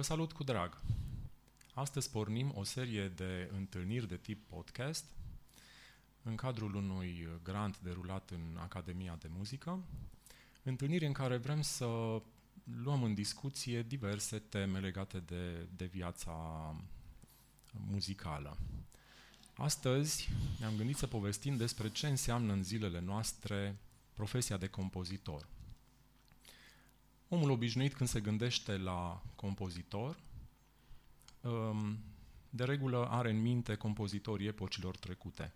Vă salut cu drag! Astăzi pornim o serie de întâlniri de tip podcast în cadrul unui grant derulat în Academia de Muzică, întâlniri în care vrem să luăm în discuție diverse teme legate de, de viața muzicală. Astăzi ne-am gândit să povestim despre ce înseamnă în zilele noastre profesia de compozitor. Omul obișnuit când se gândește la compozitor, um, de regulă are în minte compozitorii epocilor trecute.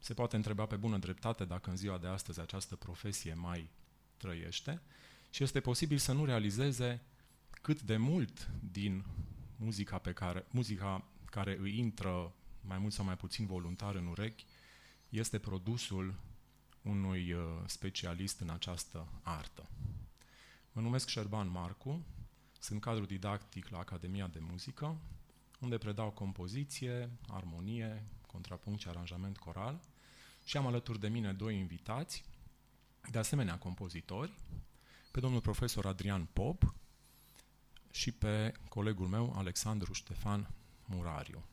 Se poate întreba pe bună dreptate dacă în ziua de astăzi această profesie mai trăiește și este posibil să nu realizeze cât de mult din muzica, pe care, muzica care îi intră mai mult sau mai puțin voluntar în urechi este produsul unui uh, specialist în această artă. Mă numesc Șerban Marcu, sunt cadru didactic la Academia de Muzică, unde predau compoziție, armonie, contrapunct și aranjament coral și am alături de mine doi invitați, de asemenea compozitori, pe domnul profesor Adrian Pop și pe colegul meu Alexandru Ștefan Murariu.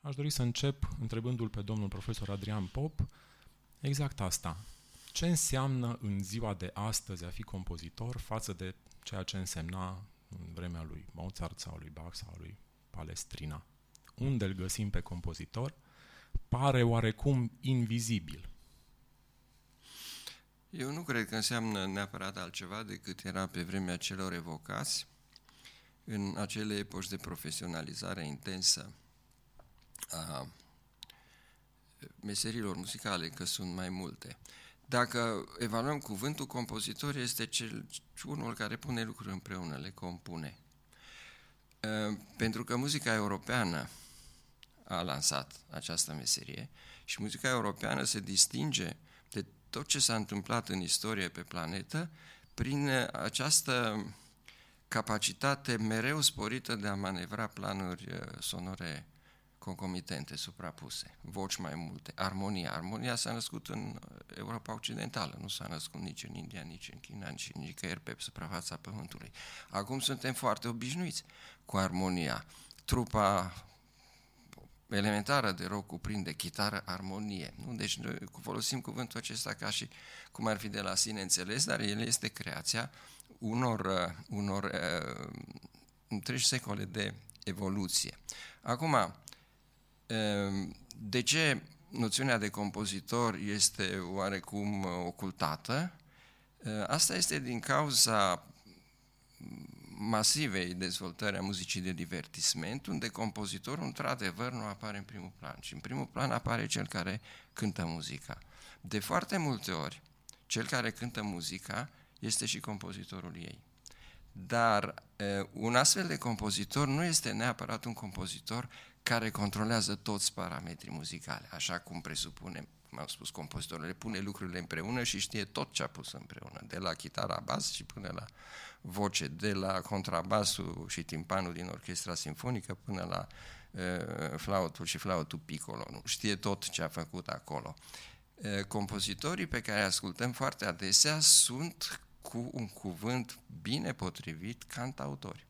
Aș dori să încep întrebându-l pe domnul profesor Adrian Pop exact asta. Ce înseamnă în ziua de astăzi a fi compozitor față de ceea ce însemna în vremea lui Mozart sau lui Bach sau lui Palestrina? Unde îl găsim pe compozitor? Pare oarecum invizibil. Eu nu cred că înseamnă neapărat altceva decât era pe vremea celor evocați în acele epoși de profesionalizare intensă a meserilor muzicale, că sunt mai multe. Dacă evaluăm cuvântul, compozitor este cel, unul care pune lucruri împreună, le compune. Pentru că muzica europeană a lansat această meserie și muzica europeană se distinge de tot ce s-a întâmplat în istorie pe planetă prin această capacitate mereu sporită de a manevra planuri sonore concomitente, suprapuse, voci mai multe, armonia. Armonia s-a născut în Europa Occidentală, nu s-a născut nici în India, nici în China, nici nicăieri pe suprafața Pământului. Acum suntem foarte obișnuiți cu armonia. Trupa elementară de rock cuprinde chitară, armonie. Nu? Deci noi folosim cuvântul acesta ca și cum ar fi de la sine înțeles, dar el este creația unor, unor uh, întregi secole de evoluție. Acum, Ehm, de ce noțiunea de compozitor este oarecum uh, ocultată? Ehm, asta este din cauza masivei dezvoltări a muzicii de divertisment, unde compozitorul, într-adevăr, nu apare în primul plan, ci în primul plan apare cel care cântă muzica. De foarte multe ori, cel care cântă muzica este și compozitorul ei. Dar uh, un astfel de compozitor nu este neapărat un compozitor care controlează toți parametrii muzicale, așa cum presupunem, cum am spus, compozitorul le pune lucrurile împreună și știe tot ce a pus împreună, de la chitara bas și până la voce, de la contrabasul și timpanul din orchestra sinfonică până la uh, flautul și flautul piccolo, nu? știe tot ce a făcut acolo. Uh, compozitorii pe care ascultăm foarte adesea sunt cu un cuvânt bine potrivit cantautori.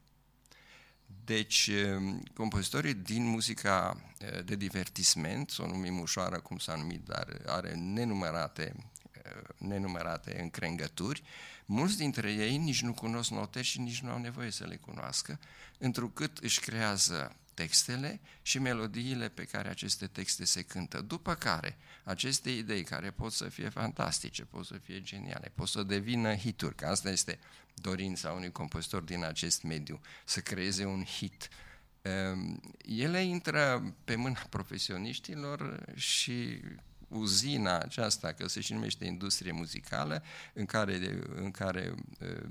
Deci, um, compozitorii din muzica uh, de divertisment, o numim ușoară cum s-a numit, dar are nenumărate, uh, nenumărate încrengături, mulți dintre ei nici nu cunosc note și nici nu au nevoie să le cunoască, întrucât își creează textele și melodiile pe care aceste texte se cântă. După care, aceste idei care pot să fie fantastice, pot să fie geniale, pot să devină hituri, că asta este dorința unui compozitor din acest mediu, să creeze un hit. Ehm, ele intră pe mâna profesioniștilor și uzina aceasta, că se și numește industrie muzicală, în care, în care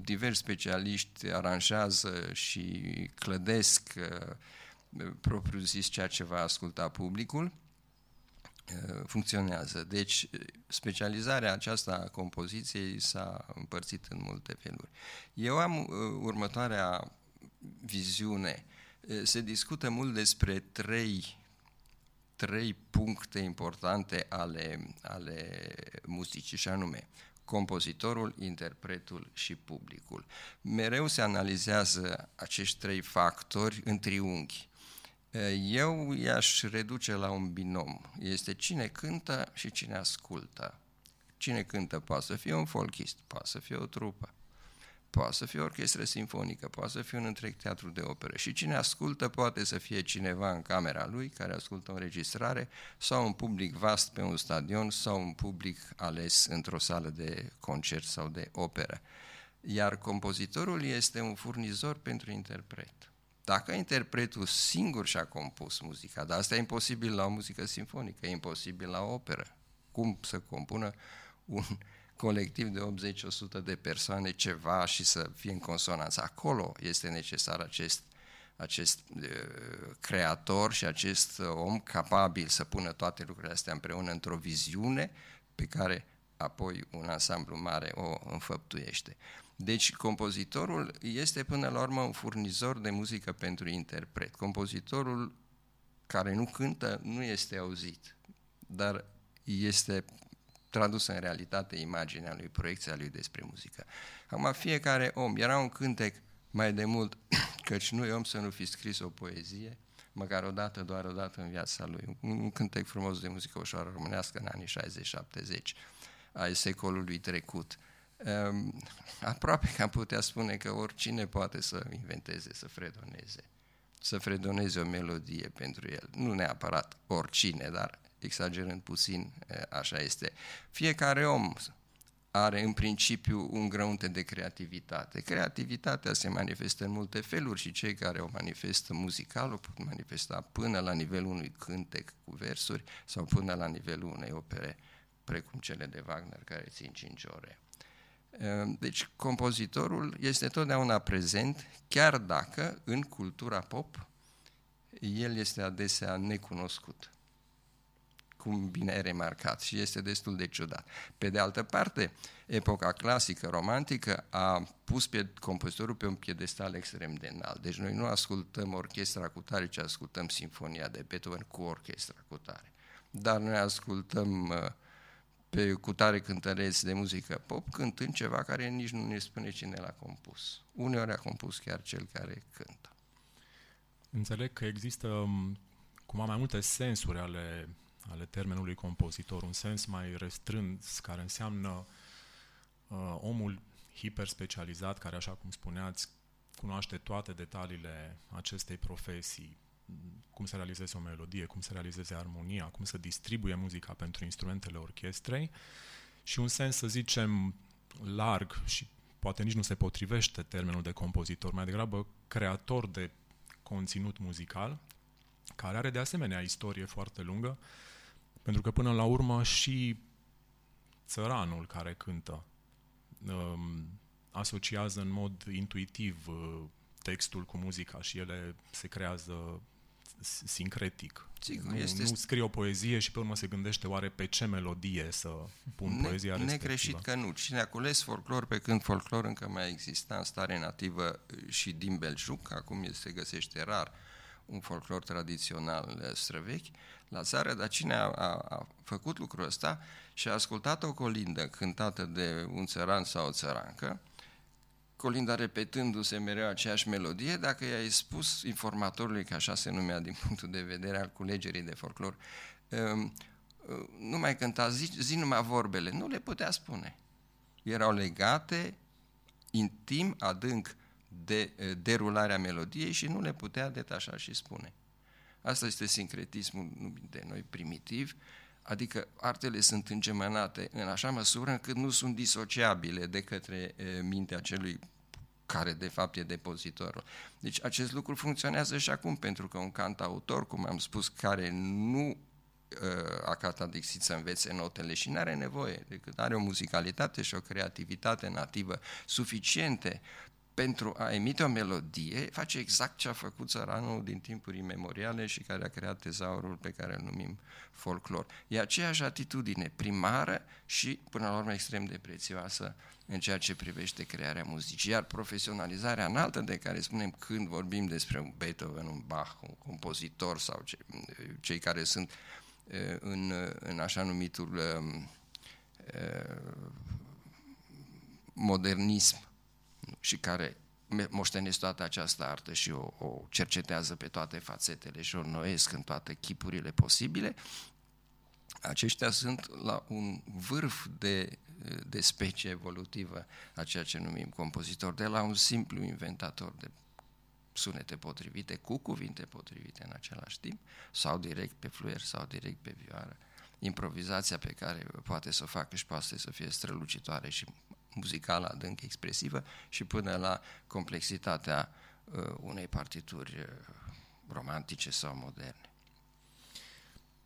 diversi specialiști aranjează și clădesc propriu zis ceea ce va asculta publicul, funcționează. Deci, specializarea aceasta a compoziției s-a împărțit în multe feluri. Eu am următoarea viziune. Se discută mult despre trei, trei puncte importante ale, ale muzicii, și anume compozitorul, interpretul și publicul. Mereu se analizează acești trei factori în triunghi. Eu i-aș reduce la un binom. Este cine cântă și cine ascultă. Cine cântă poate să fie un folchist, poate să fie o trupă, poate să fie o orchestră sinfonică, poate să fie un întreg teatru de operă. Și cine ascultă poate să fie cineva în camera lui care ascultă o înregistrare sau un public vast pe un stadion sau un public ales într-o sală de concert sau de operă. Iar compozitorul este un furnizor pentru interpret. Dacă interpretul singur și-a compus muzica, dar asta e imposibil la o muzică sinfonică, e imposibil la o operă. Cum să compună un colectiv de 80-100 de persoane ceva și să fie în consonanță. Acolo este necesar acest, acest uh, creator și acest om capabil să pună toate lucrurile astea împreună într-o viziune pe care apoi un ansamblu mare o înfăptuiește. Deci compozitorul este până la urmă un furnizor de muzică pentru interpret. Compozitorul care nu cântă nu este auzit, dar este tradusă în realitate imaginea lui, proiecția lui despre muzică. Acum, fiecare om, era un cântec mai de mult, căci nu e om să nu fi scris o poezie, măcar o dată, doar o dată în viața lui. Un, un cântec frumos de muzică ușoară românească în anii 60-70 ai secolului trecut. Um, aproape că am putea spune că oricine poate să inventeze, să fredoneze, să fredoneze o melodie pentru el. Nu neapărat oricine, dar exagerând puțin, așa este. Fiecare om are în principiu un grăunte de creativitate. Creativitatea se manifestă în multe feluri și cei care o manifestă muzical o pot manifesta până la nivelul unui cântec cu versuri sau până la nivelul unei opere precum cele de Wagner care țin 5 ore. Deci compozitorul este totdeauna prezent, chiar dacă în cultura pop el este adesea necunoscut cum bine ai remarcat, și este destul de ciudat. Pe de altă parte, epoca clasică, romantică, a pus pe compozitorul pe un piedestal extrem de înalt. Deci noi nu ascultăm orchestra cu tare, ci ascultăm sinfonia de Beethoven cu orchestra cu tare. Dar noi ascultăm uh, pe cutare cântăreți de muzică pop, cântând ceva care nici nu ne spune cine l-a compus. Uneori a compus chiar cel care cântă. Înțeleg că există um, cumva mai multe sensuri ale ale termenului compozitor, un sens mai restrâns, care înseamnă uh, omul hiperspecializat, care, așa cum spuneați, cunoaște toate detaliile acestei profesii, cum să realizeze o melodie, cum să realizeze armonia, cum să distribuie muzica pentru instrumentele orchestrei și un sens, să zicem, larg și poate nici nu se potrivește termenul de compozitor, mai degrabă creator de conținut muzical, care are de asemenea istorie foarte lungă, pentru că până la urmă și țăranul care cântă um, asociază în mod intuitiv uh, textul cu muzica și ele se creează sincretic. Sigur, nu, este... nu scrie o poezie și pe urmă se gândește oare pe ce melodie să pun ne, poezia respectivă. Negreșit că nu. Cine a cules folclor pe când folclor încă mai exista în stare nativă și din Belgiuc, acum se găsește rar un folclor tradițional uh, străvechi, la țară, dar cine a, a, a făcut lucrul ăsta și a ascultat o colindă cântată de un țăran sau o țărancă, colinda repetându-se mereu aceeași melodie, dacă i-ai spus informatorului, că așa se numea din punctul de vedere al culegerii de folclor, um, nu mai cânta, zi, zi numai vorbele, nu le putea spune. Erau legate intim, adânc de derularea melodiei și nu le putea detașa și spune. Asta este sincretismul de noi primitiv, adică artele sunt îngemănate în așa măsură încât nu sunt disociabile de către mintea celui care de fapt e depozitorul. Deci acest lucru funcționează și acum, pentru că un cantautor, cum am spus, care nu a catadixit să învețe notele și nu are nevoie, decât are o muzicalitate și o creativitate nativă suficiente pentru a emite o melodie, face exact ce a făcut țăranul din timpuri imemoriale și care a creat tezaurul pe care îl numim folclor. E aceeași atitudine primară și, până la urmă, extrem de prețioasă în ceea ce privește crearea muzicii. Iar profesionalizarea înaltă de care spunem când vorbim despre un Beethoven, un Bach, un compozitor sau ce, cei care sunt în, în așa numitul modernism și care moștenesc toată această artă și o, o cercetează pe toate fațetele și o noiesc în toate chipurile posibile, aceștia sunt la un vârf de, de specie evolutivă a ceea ce numim compozitor, de la un simplu inventator de sunete potrivite, cu cuvinte potrivite în același timp, sau direct pe fluier, sau direct pe vioară. Improvizația pe care poate să o facă și poate să fie strălucitoare și muzicală, adânc, expresivă, și până la complexitatea uh, unei partituri uh, romantice sau moderne.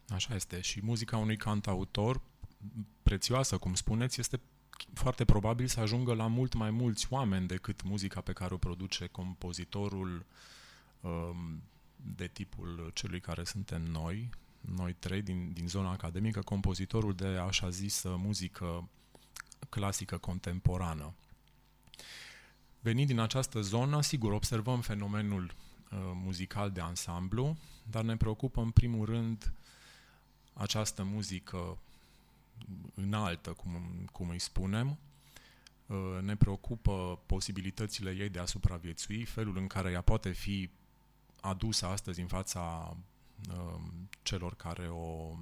Așa este. Și muzica unui cantautor, prețioasă, cum spuneți, este foarte probabil să ajungă la mult mai mulți oameni decât muzica pe care o produce compozitorul um, de tipul celui care suntem noi, noi trei din, din zona academică, compozitorul de așa zisă muzică clasică contemporană. Venind din această zonă, sigur, observăm fenomenul uh, muzical de ansamblu, dar ne preocupă în primul rând această muzică înaltă, cum, cum îi spunem, uh, ne preocupă posibilitățile ei de a supraviețui, felul în care ea poate fi adusă astăzi în fața uh, celor care o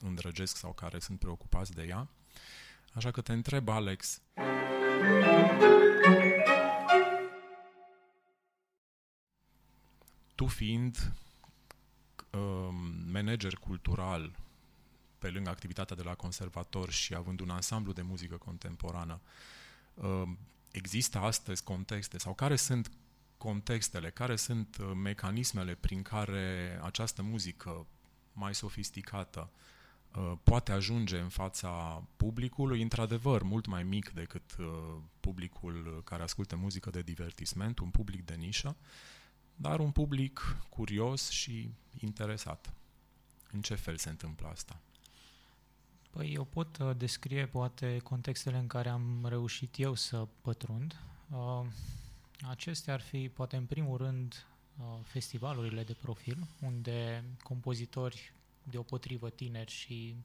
îndrăgesc sau care sunt preocupați de ea. Așa că te întreb, Alex, tu fiind uh, manager cultural pe lângă activitatea de la conservator și având un ansamblu de muzică contemporană, uh, există astăzi contexte sau care sunt contextele, care sunt uh, mecanismele prin care această muzică mai sofisticată uh, poate ajunge în fața publicului, într-adevăr, mult mai mic decât publicul care ascultă muzică de divertisment, un public de nișă, dar un public curios și interesat. În ce fel se întâmplă asta? Păi eu pot uh, descrie poate contextele în care am reușit eu să pătrund. Uh, acestea ar fi poate în primul rând uh, festivalurile de profil, unde compozitori deopotrivă tineri și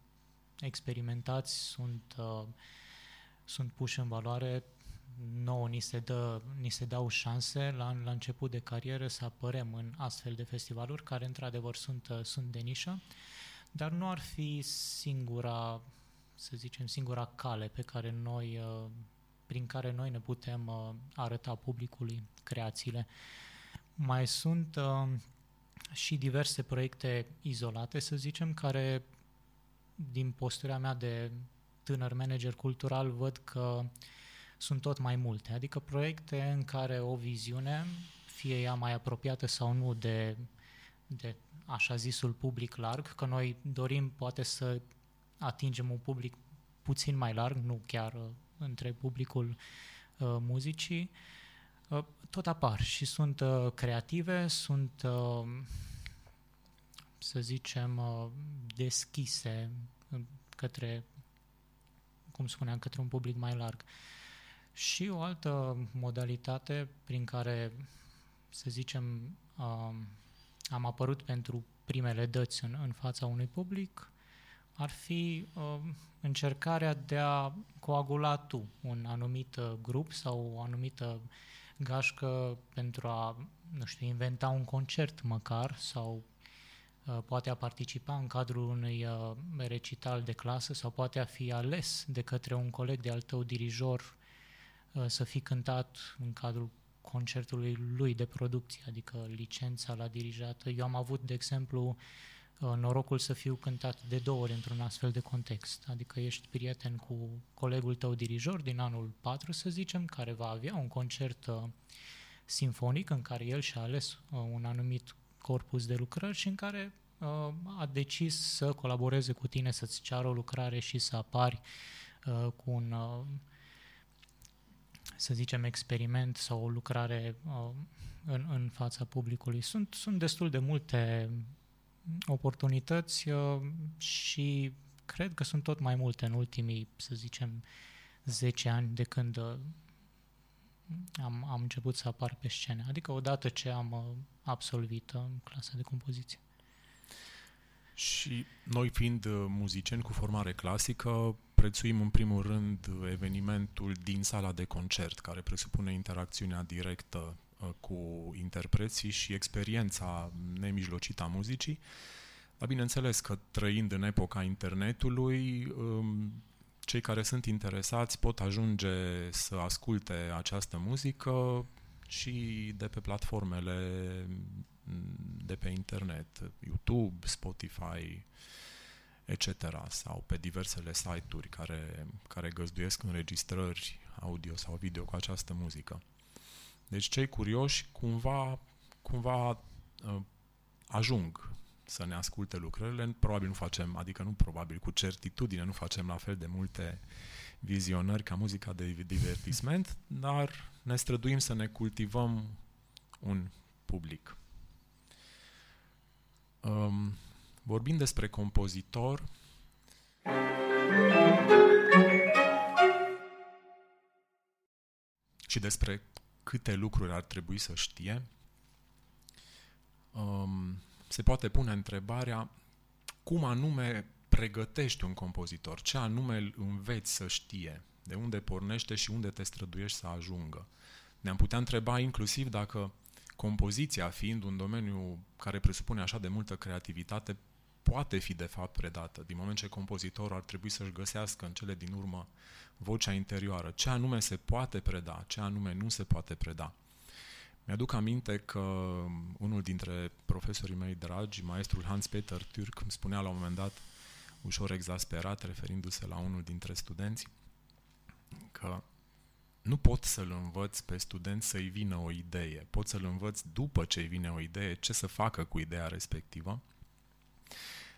experimentați sunt, sunt puși în valoare nouă ni se, dă, ni se dau șanse la, la început de carieră să apărem în astfel de festivaluri care într-adevăr sunt, sunt de nișă dar nu ar fi singura, să zicem, singura cale pe care noi, uh, prin care noi ne putem uh, arăta publicului creațiile. Mai sunt uh, și diverse proiecte izolate, să zicem, care din postura mea de tânăr manager cultural văd că sunt tot mai multe, adică proiecte în care o viziune, fie ea mai apropiată sau nu de, de așa zisul public larg, că noi dorim poate să atingem un public puțin mai larg, nu chiar uh, între publicul uh, muzicii, uh, tot apar și sunt uh, creative, sunt, uh, să zicem, uh, deschise către, cum spuneam, către un public mai larg. Și o altă modalitate prin care, să zicem, uh, am apărut pentru primele dăți în, în fața unui public, ar fi uh, încercarea de a coagula tu un anumit uh, grup sau o anumită gașcă pentru a, nu știu, inventa un concert măcar sau uh, poate a participa în cadrul unui uh, recital de clasă sau poate a fi ales de către un coleg de al tău dirijor uh, să fi cântat în cadrul concertului lui de producție, adică licența la dirijată. Eu am avut, de exemplu, uh, norocul să fiu cântat de două ori într-un astfel de context. Adică ești prieten cu colegul tău dirijor din anul 4, să zicem, care va avea un concert uh, simfonic în care el și-a ales uh, un anumit corpus de lucrări și în care a decis să colaboreze cu tine, să-ți ceară o lucrare și să apari cu un să zicem, experiment sau o lucrare uh, în, în fața publicului. Sunt, sunt destul de multe oportunități uh, și cred că sunt tot mai multe în ultimii, să zicem, 10 ani de când uh, am, am început să apar pe scenă. Adică odată ce am uh, absolvit uh, clasa de compoziție. Și noi fiind uh, muzicieni cu formare clasică, prețuim în primul rând evenimentul din sala de concert, care presupune interacțiunea directă uh, cu interpreții și experiența nemijlocită a muzicii. Dar bineînțeles că trăind în epoca internetului, um, cei care sunt interesați pot ajunge să asculte această muzică și de pe platformele de pe internet, YouTube, Spotify, etc. sau pe diversele site-uri care, care găzduiesc înregistrări audio sau video cu această muzică. Deci cei curioși cumva, cumva uh, ajung să ne asculte lucrările. Probabil nu facem, adică nu probabil, cu certitudine nu facem la fel de multe vizionări ca muzica de divertisment, dar ne străduim să ne cultivăm un public. Um, vorbind despre compozitor, și despre câte lucruri ar trebui să știe, um, se poate pune întrebarea cum anume pregătești un compozitor, ce anume îl înveți să știe, de unde pornește și unde te străduiești să ajungă. Ne-am putea întreba inclusiv dacă compoziția, fiind un domeniu care presupune așa de multă creativitate, poate fi de fapt predată, din moment ce compozitorul ar trebui să-și găsească în cele din urmă vocea interioară, ce anume se poate preda, ce anume nu se poate preda. Mi-aduc aminte că unul dintre profesorii mei dragi, maestrul Hans-Peter Türk, îmi spunea la un moment dat, ușor exasperat, referindu-se la unul dintre studenți, că nu pot să-l învăț pe student să-i vină o idee. Pot să-l învăț după ce îi vine o idee, ce să facă cu ideea respectivă.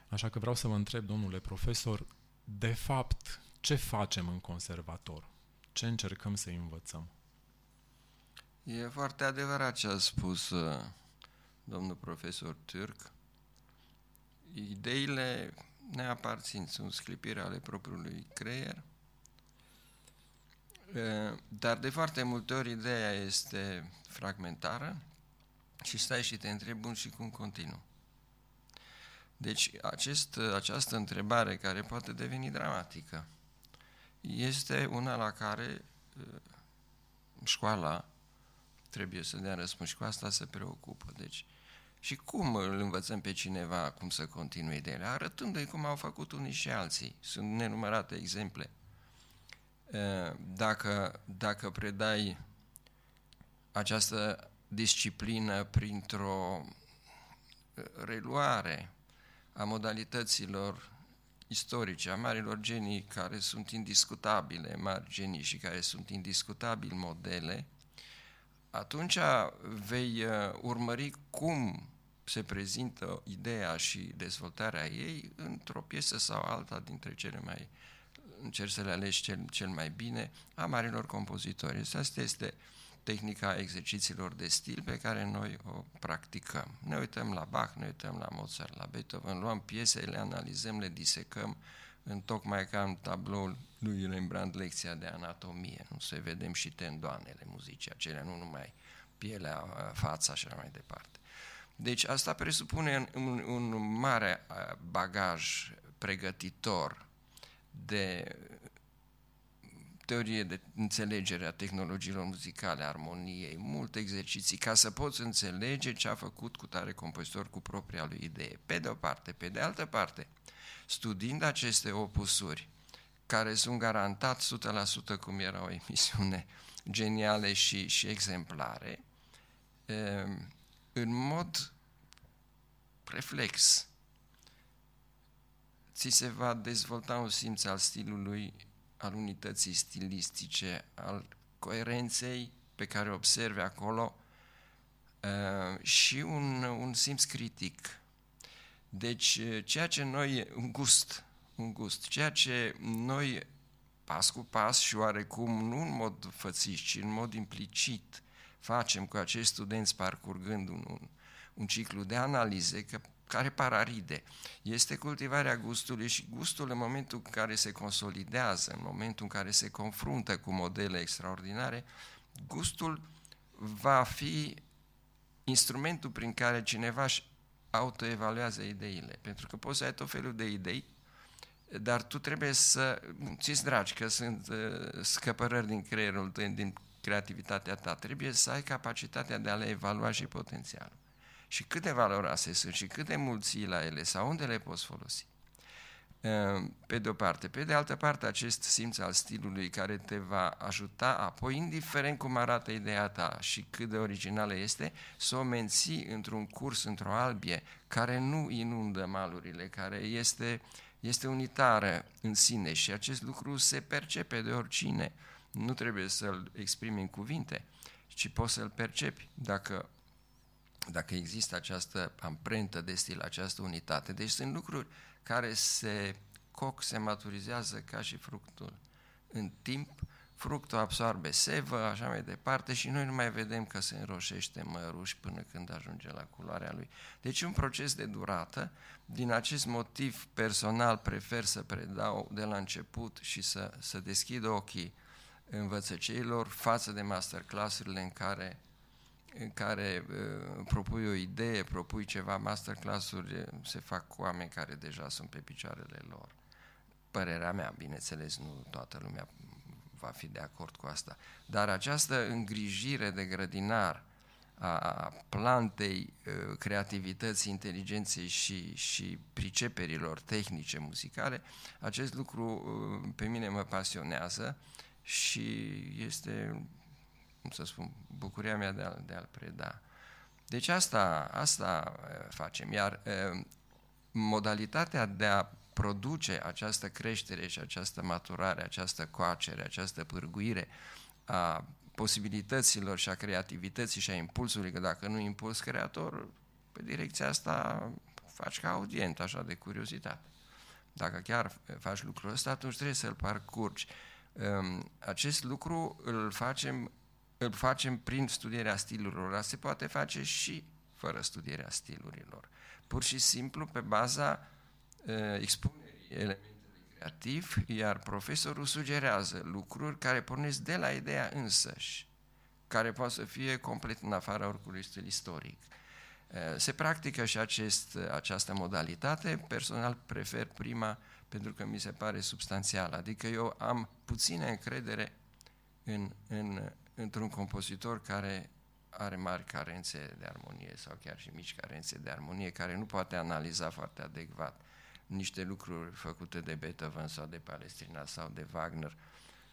Așa că vreau să vă întreb, domnule profesor, de fapt, ce facem în conservator? Ce încercăm să învățăm? E foarte adevărat ce a spus uh, domnul profesor Turc. Ideile ne aparțin, sunt sclipiri ale propriului creier, uh, dar de foarte multe ori ideea este fragmentară și stai și te întrebi bun și cum continuu. Deci acest, această întrebare care poate deveni dramatică este una la care uh, școala trebuie să dea răspuns și cu asta se preocupă. Deci, și cum îl învățăm pe cineva cum să continue ideile? Arătându-i cum au făcut unii și alții. Sunt nenumărate exemple. Dacă, dacă predai această disciplină printr-o reluare a modalităților istorice, a marilor genii care sunt indiscutabile, mari genii și care sunt indiscutabil modele, atunci vei uh, urmări cum se prezintă ideea și dezvoltarea ei într-o piesă sau alta dintre cele mai încerci să le alegi cel, cel mai bine a marilor compozitori. Asta este tehnica exercițiilor de stil pe care noi o practicăm. Ne uităm la Bach, ne uităm la Mozart, la Beethoven, luăm piese, le analizăm, le disecăm, în tocmai ca în tabloul lui Rembrandt lecția de anatomie. Nu se vedem și tendoanele muzicii acelea, nu numai pielea, fața și așa mai departe. Deci asta presupune un, un mare bagaj pregătitor de teorie de înțelegere a tehnologiilor muzicale, armoniei, multe exerciții, ca să poți înțelege ce a făcut cu tare compozitor cu propria lui idee. Pe de o parte. Pe de altă parte, studiind aceste opusuri, care sunt garantat 100% cum era o emisiune geniale și, și exemplare, ehm, în mod reflex, ți se va dezvolta un simț al stilului, al unității stilistice, al coerenței pe care observi acolo ehm, și un, un simț critic. Deci, eh, ceea ce noi, un gust, un gust, ceea ce noi, pas cu pas și oarecum, nu în mod fățiș, ci în mod implicit, facem cu acești studenți parcurgând un, un, un ciclu de analize că, care par aride, este cultivarea gustului și gustul în momentul în care se consolidează, în momentul în care se confruntă cu modele extraordinare, gustul va fi instrumentul prin care cineva autoevaluează ideile. Pentru că poți să ai tot felul de idei dar tu trebuie să ți dragi că sunt uh, scăpărări din creierul tău, din creativitatea ta. Trebuie să ai capacitatea de a le evalua și potențialul. Și câte valoroase sunt și câte mulți la ele sau unde le poți folosi. Ehm, pe de o parte. Pe de altă parte, acest simț al stilului care te va ajuta apoi, indiferent cum arată ideea ta și cât de originală este, să o menții într-un curs, într-o albie, care nu inundă malurile, care este, este unitară în sine și acest lucru se percepe de oricine. Nu trebuie să-l exprimi în cuvinte, ci poți să-l percepi dacă dacă există această amprentă de stil, această unitate. Deci sunt lucruri care se coc, se maturizează ca și fructul. În timp, fructul absorbe sevă, așa mai departe, și noi nu mai vedem că se înroșește măruș până când ajunge la culoarea lui. Deci un proces de durată, din acest motiv personal prefer să predau de la început și să, să deschid ochii învățăceilor față de masterclass-urile în care în care uh, propui o idee, propui ceva, masterclass-uri se fac cu oameni care deja sunt pe picioarele lor. Părerea mea, bineînțeles, nu toată lumea va fi de acord cu asta, dar această îngrijire de grădinar a plantei uh, creativității, inteligenței și, și priceperilor tehnice muzicale, acest lucru uh, pe mine mă pasionează și este cum să spun, bucuria mea de, a, de a-l preda. Deci asta, asta facem. Iar modalitatea de a produce această creștere și această maturare, această coacere, această pârguire a posibilităților și a creativității și a impulsului, că dacă nu impuls creator, pe direcția asta faci ca audient, așa de curiozitate. Dacă chiar faci lucrul ăsta, atunci trebuie să-l parcurgi. Acest lucru îl facem îl facem prin studierea stilurilor, dar se poate face și fără studierea stilurilor. Pur și simplu pe baza uh, expunerii elementului creativ, iar profesorul sugerează lucruri care pornesc de la ideea însăși, care poate să fie complet în afara oricului stil istoric. Se practică și acest, această modalitate, personal prefer prima pentru că mi se pare substanțială, adică eu am puțină încredere în, în într-un compozitor care are mari carențe de armonie sau chiar și mici carențe de armonie, care nu poate analiza foarte adecvat niște lucruri făcute de Beethoven sau de Palestrina sau de Wagner.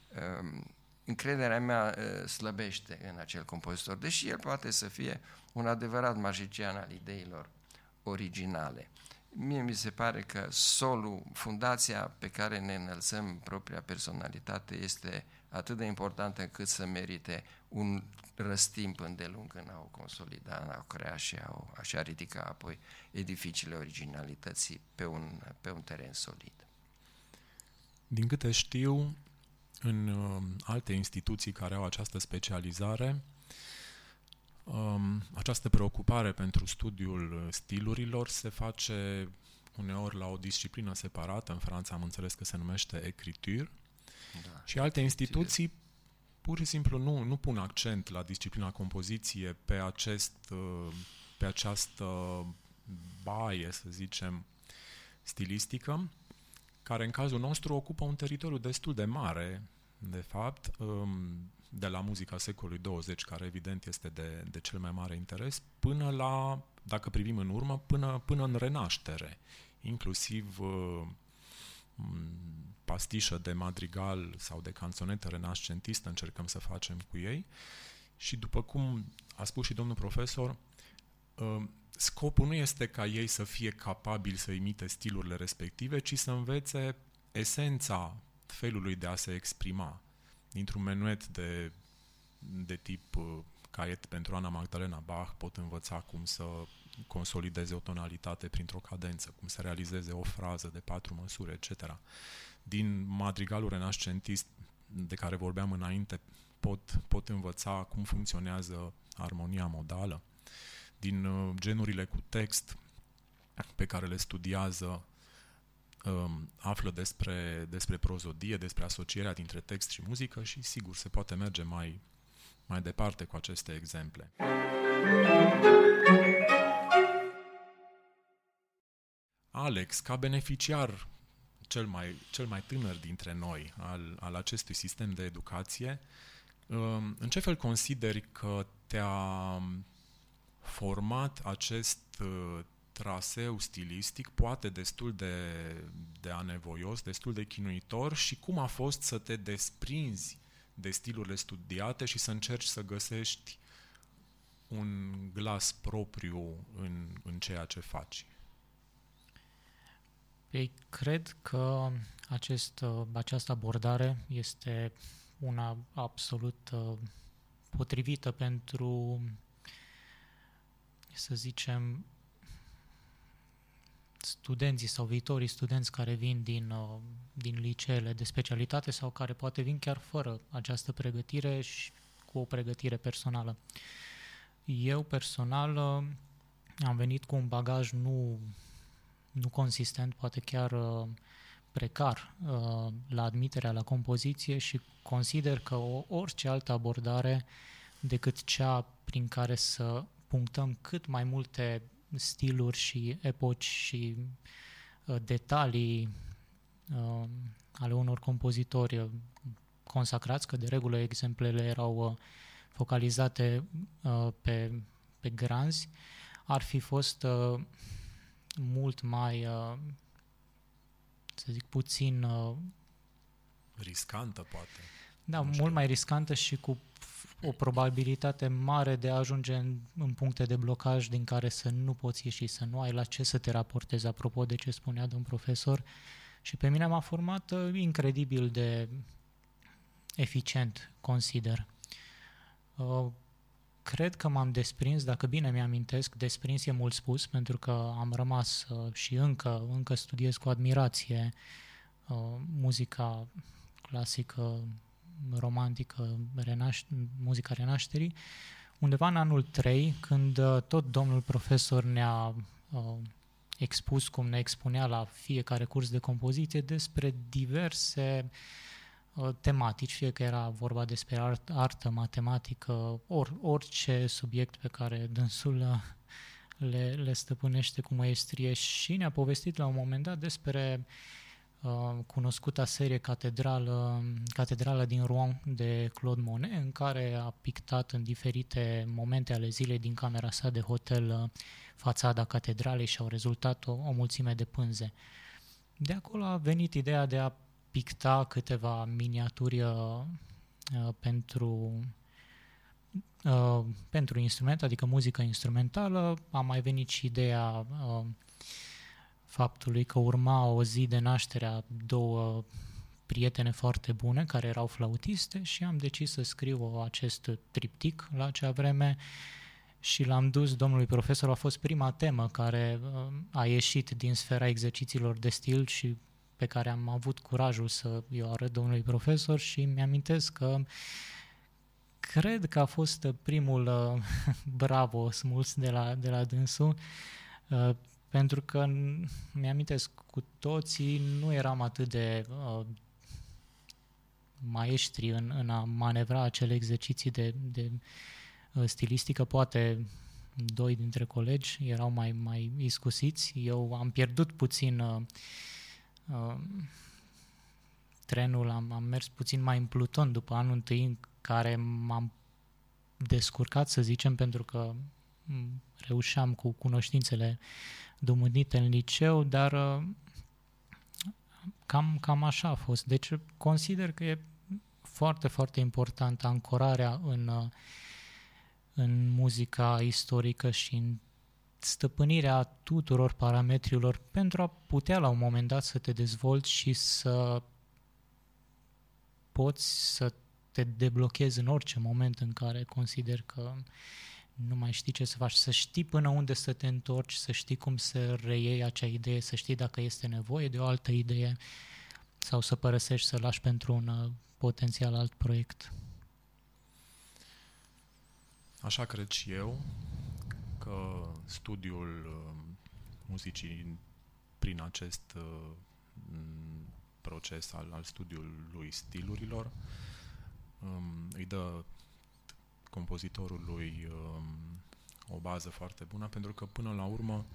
Ehm, încrederea mea eh, slăbește în acel compozitor, deși el poate să fie un adevărat magician al ideilor originale. Mie mi se pare că solul, fundația pe care ne înălțăm propria personalitate este atât de importantă încât să merite un răstimp îndelung în a o consolida, în a o crea și a, o, așa ridica apoi edificiile originalității pe un, pe un teren solid. Din câte știu, în uh, alte instituții care au această specializare, um, această preocupare pentru studiul stilurilor se face uneori la o disciplină separată, în Franța am înțeles că se numește écriture, da. Și alte instituții pur și simplu nu, nu pun accent la disciplina compoziție pe, acest, uh, pe această baie, să zicem, stilistică, care în cazul nostru ocupă un teritoriu destul de mare, de fapt, um, de la muzica secolului 20, care evident este de, de cel mai mare interes, până la, dacă privim în urmă, până, până în renaștere, inclusiv uh, pastișă de madrigal sau de canțonetă renascentistă încercăm să facem cu ei. Și după cum a spus și domnul profesor, uh, scopul nu este ca ei să fie capabili să imite stilurile respective, ci să învețe esența felului de a se exprima. Dintr-un menuet de, de tip uh, caiet pentru Ana Magdalena Bach pot învăța cum să consolideze o tonalitate printr-o cadență, cum să realizeze o frază de patru măsuri, etc. Din madrigalul renascentist de care vorbeam înainte, pot, pot învăța cum funcționează armonia modală. Din uh, genurile cu text pe care le studiază, um, află despre, despre prozodie, despre asocierea dintre text și muzică și, sigur, se poate merge mai, mai departe cu aceste exemple. Alex, ca beneficiar cel mai, cel mai tânăr dintre noi al, al acestui sistem de educație, um, în ce fel consideri că te-a format acest uh, traseu stilistic, poate destul de, de anevoios, destul de chinuitor și cum a fost să te desprinzi de stilurile studiate și să încerci să găsești un glas propriu în, în ceea ce faci? Ei, cred că acest, această abordare este una absolut uh, potrivită pentru, să zicem, studenții sau viitorii studenți care vin din, uh, din liceele de specialitate sau care poate vin chiar fără această pregătire și cu o pregătire personală. Eu personal uh, am venit cu un bagaj nu, nu consistent, poate chiar uh, precar la admiterea la compoziție și consider că orice altă abordare decât cea prin care să punctăm cât mai multe stiluri și epoci și uh, detalii uh, ale unor compozitori uh, consacrați, că de regulă exemplele erau uh, focalizate uh, pe, pe granzi, ar fi fost uh, mult mai, uh, să zic, puțin... Uh, Riscantă, poate. Da, mult mai riscantă și cu o probabilitate mare de a ajunge în, în puncte de blocaj din care să nu poți ieși, să nu ai la ce să te raportezi, apropo de ce spunea domn profesor. Și pe mine m-a format uh, incredibil de eficient, consider. Uh, cred că m-am desprins, dacă bine mi-amintesc, desprins e mult spus, pentru că am rămas uh, și încă, încă studiez cu admirație muzica clasică romantică, renaș- muzica renașterii, undeva în anul 3, când uh, tot domnul profesor ne-a uh, expus, cum ne expunea la fiecare curs de compoziție, despre diverse uh, tematici, fie că era vorba despre art, artă, matematică, or, orice subiect pe care dânsul uh, le, le stăpânește cu maestrie și ne-a povestit la un moment dat despre uh, Uh, cunoscuta serie Catedrală, Catedrală din Rouen de Claude Monet, în care a pictat în diferite momente ale zilei din camera sa de hotel uh, fațada catedralei și au rezultat o, o mulțime de pânze. De acolo a venit ideea de a picta câteva miniaturi uh, pentru uh, pentru instrument, adică muzică instrumentală. A mai venit și ideea uh, faptului că urma o zi de naștere a două prietene foarte bune care erau flautiste și am decis să scriu acest triptic la acea vreme și l-am dus domnului profesor. A fost prima temă care uh, a ieșit din sfera exercițiilor de stil și pe care am avut curajul să o arăt domnului profesor și mi-amintesc că cred că a fost primul uh, bravo smuls de la, de la dânsul uh, pentru că mi-amintesc, cu toții nu eram atât de uh, maestri în, în a manevra acele exerciții de, de uh, stilistică, poate doi dintre colegi erau mai, mai iscusiți. Eu am pierdut puțin uh, uh, trenul, am, am mers puțin mai în pluton după anul întâi în care m-am descurcat, să zicem, pentru că reușeam cu cunoștințele dumânite în liceu, dar uh, cam, cam așa a fost. Deci consider că e foarte, foarte important ancorarea în, uh, în muzica istorică și în stăpânirea tuturor parametrilor pentru a putea la un moment dat să te dezvolți și să poți să te deblochezi în orice moment în care consider că nu mai știi ce să faci, să știi până unde să te întorci, să știi cum să reiei acea idee, să știi dacă este nevoie de o altă idee sau să părăsești, să lași pentru un uh, potențial alt proiect. Așa cred și eu că studiul uh, muzicii prin acest uh, proces al, al studiului stilurilor um, îi dă compozitorului um, o bază foarte bună, pentru că până la urmă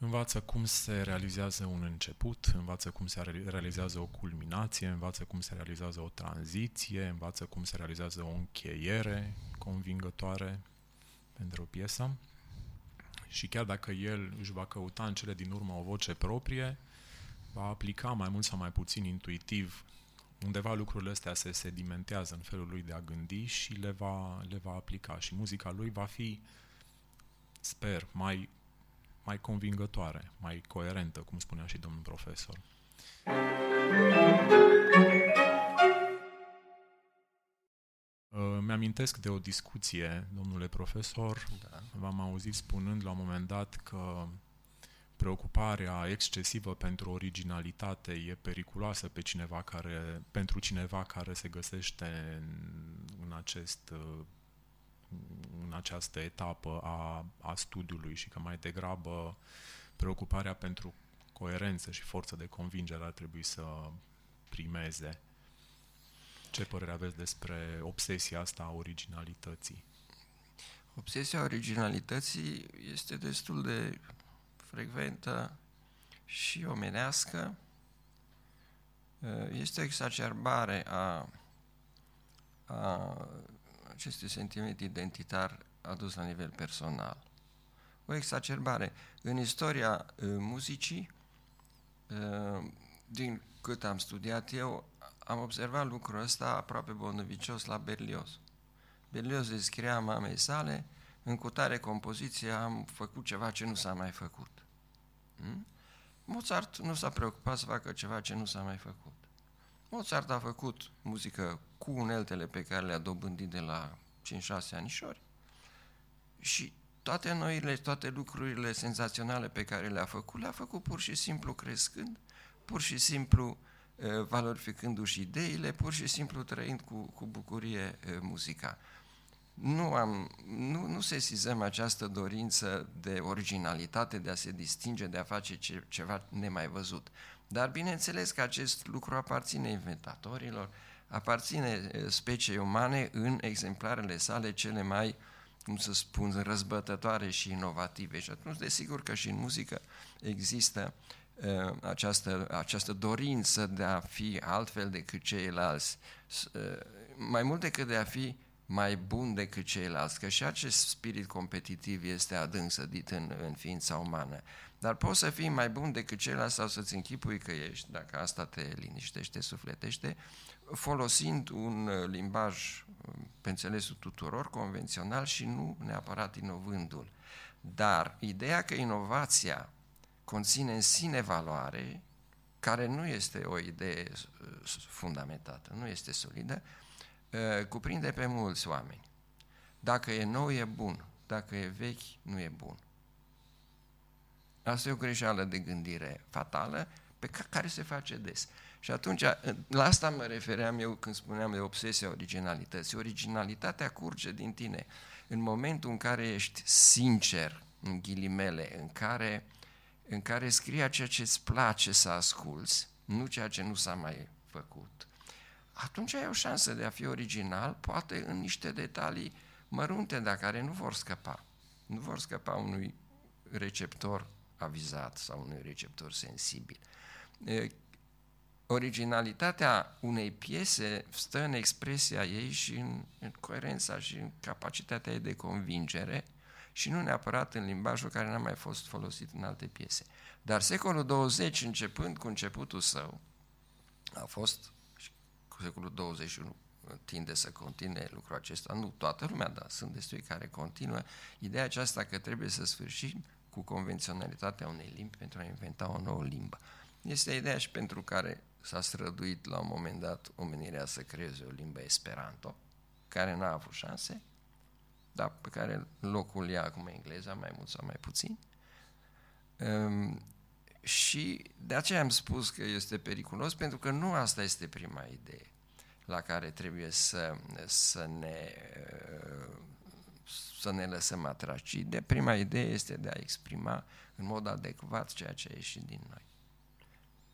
Învață cum se realizează un început, învață cum se realizează o culminație, învață cum se realizează o tranziție, învață cum se realizează o încheiere convingătoare pentru o piesă. Și chiar dacă el își va căuta în cele din urmă o voce proprie, va aplica mai mult sau mai puțin intuitiv undeva lucrurile astea se sedimentează în felul lui de a gândi și le va, le va aplica și muzica lui va fi, sper, mai, mai convingătoare, mai coerentă, cum spunea și domnul profesor. Uh, mi-amintesc de o discuție, domnule profesor, da. v-am auzit spunând la un moment dat că preocuparea excesivă pentru originalitate e periculoasă pe cineva care, pentru cineva care se găsește în, în, acest, în această etapă a, a studiului și că mai degrabă preocuparea pentru coerență și forță de convingere ar trebui să primeze. Ce părere aveți despre obsesia asta a originalității? Obsesia originalității este destul de frecventă și omenească, este o exacerbare a, a acestui sentiment identitar adus la nivel personal. O exacerbare. În istoria uh, muzicii, uh, din cât am studiat eu, am observat lucrul ăsta aproape bonăvicios la Berlioz. Berlioz descria mamei sale, în cutare compoziție am făcut ceva ce nu s-a mai făcut. Hmm? Mozart nu s-a preocupat să facă ceva ce nu s-a mai făcut. Mozart a făcut muzică cu uneltele pe care le-a dobândit de la 5-6 anișori și toate noile, toate lucrurile senzaționale pe care le-a făcut, le-a făcut pur și simplu crescând, pur și simplu uh, valorificându-și ideile, pur și simplu trăind cu, cu bucurie uh, muzica nu, am, nu, nu sesizăm această dorință de originalitate, de a se distinge, de a face ce, ceva nemai văzut. Dar bineînțeles că acest lucru aparține inventatorilor, aparține speciei umane în exemplarele sale cele mai, cum să spun, răzbătătoare și inovative. Și atunci, desigur că și în muzică există uh, această, această dorință de a fi altfel decât ceilalți, uh, mai mult decât de a fi mai bun decât ceilalți, că și acest spirit competitiv este adânc sădit în, în ființa umană. Dar poți să fii mai bun decât ceilalți sau să-ți închipui că ești, dacă asta te liniștește, sufletește, folosind un limbaj, pe înțelesul tuturor, convențional și nu neapărat inovându-l. Dar ideea că inovația conține în sine valoare, care nu este o idee fundamentată, nu este solidă, cuprinde pe mulți oameni. Dacă e nou, e bun. Dacă e vechi, nu e bun. Asta e o greșeală de gândire fatală pe care se face des. Și atunci, la asta mă refeream eu când spuneam de obsesia originalității. Originalitatea curge din tine. În momentul în care ești sincer, în ghilimele, în care, în care scrie ceea ce îți place să asculți, nu ceea ce nu s-a mai făcut, atunci ai o șansă de a fi original, poate în niște detalii mărunte, dar care nu vor scăpa. Nu vor scăpa unui receptor avizat sau unui receptor sensibil. Originalitatea unei piese stă în expresia ei și în, în coerența și în capacitatea ei de convingere și nu neapărat în limbajul care n-a mai fost folosit în alte piese. Dar secolul 20, începând cu începutul său, a fost secolul 21 tinde să continue lucrul acesta. Nu toată lumea, dar sunt destui care continuă. Ideea aceasta că trebuie să sfârșim cu convenționalitatea unei limbi pentru a inventa o nouă limbă. Este ideea și pentru care s-a străduit la un moment dat omenirea să creeze o limbă esperanto, care n-a avut șanse, dar pe care locul ia acum engleza, mai mult sau mai puțin. Um, și de aceea am spus că este periculos, pentru că nu asta este prima idee la care trebuie să, să, ne, să ne lăsăm atrași. De prima idee este de a exprima în mod adecvat ceea ce a ieșit din noi.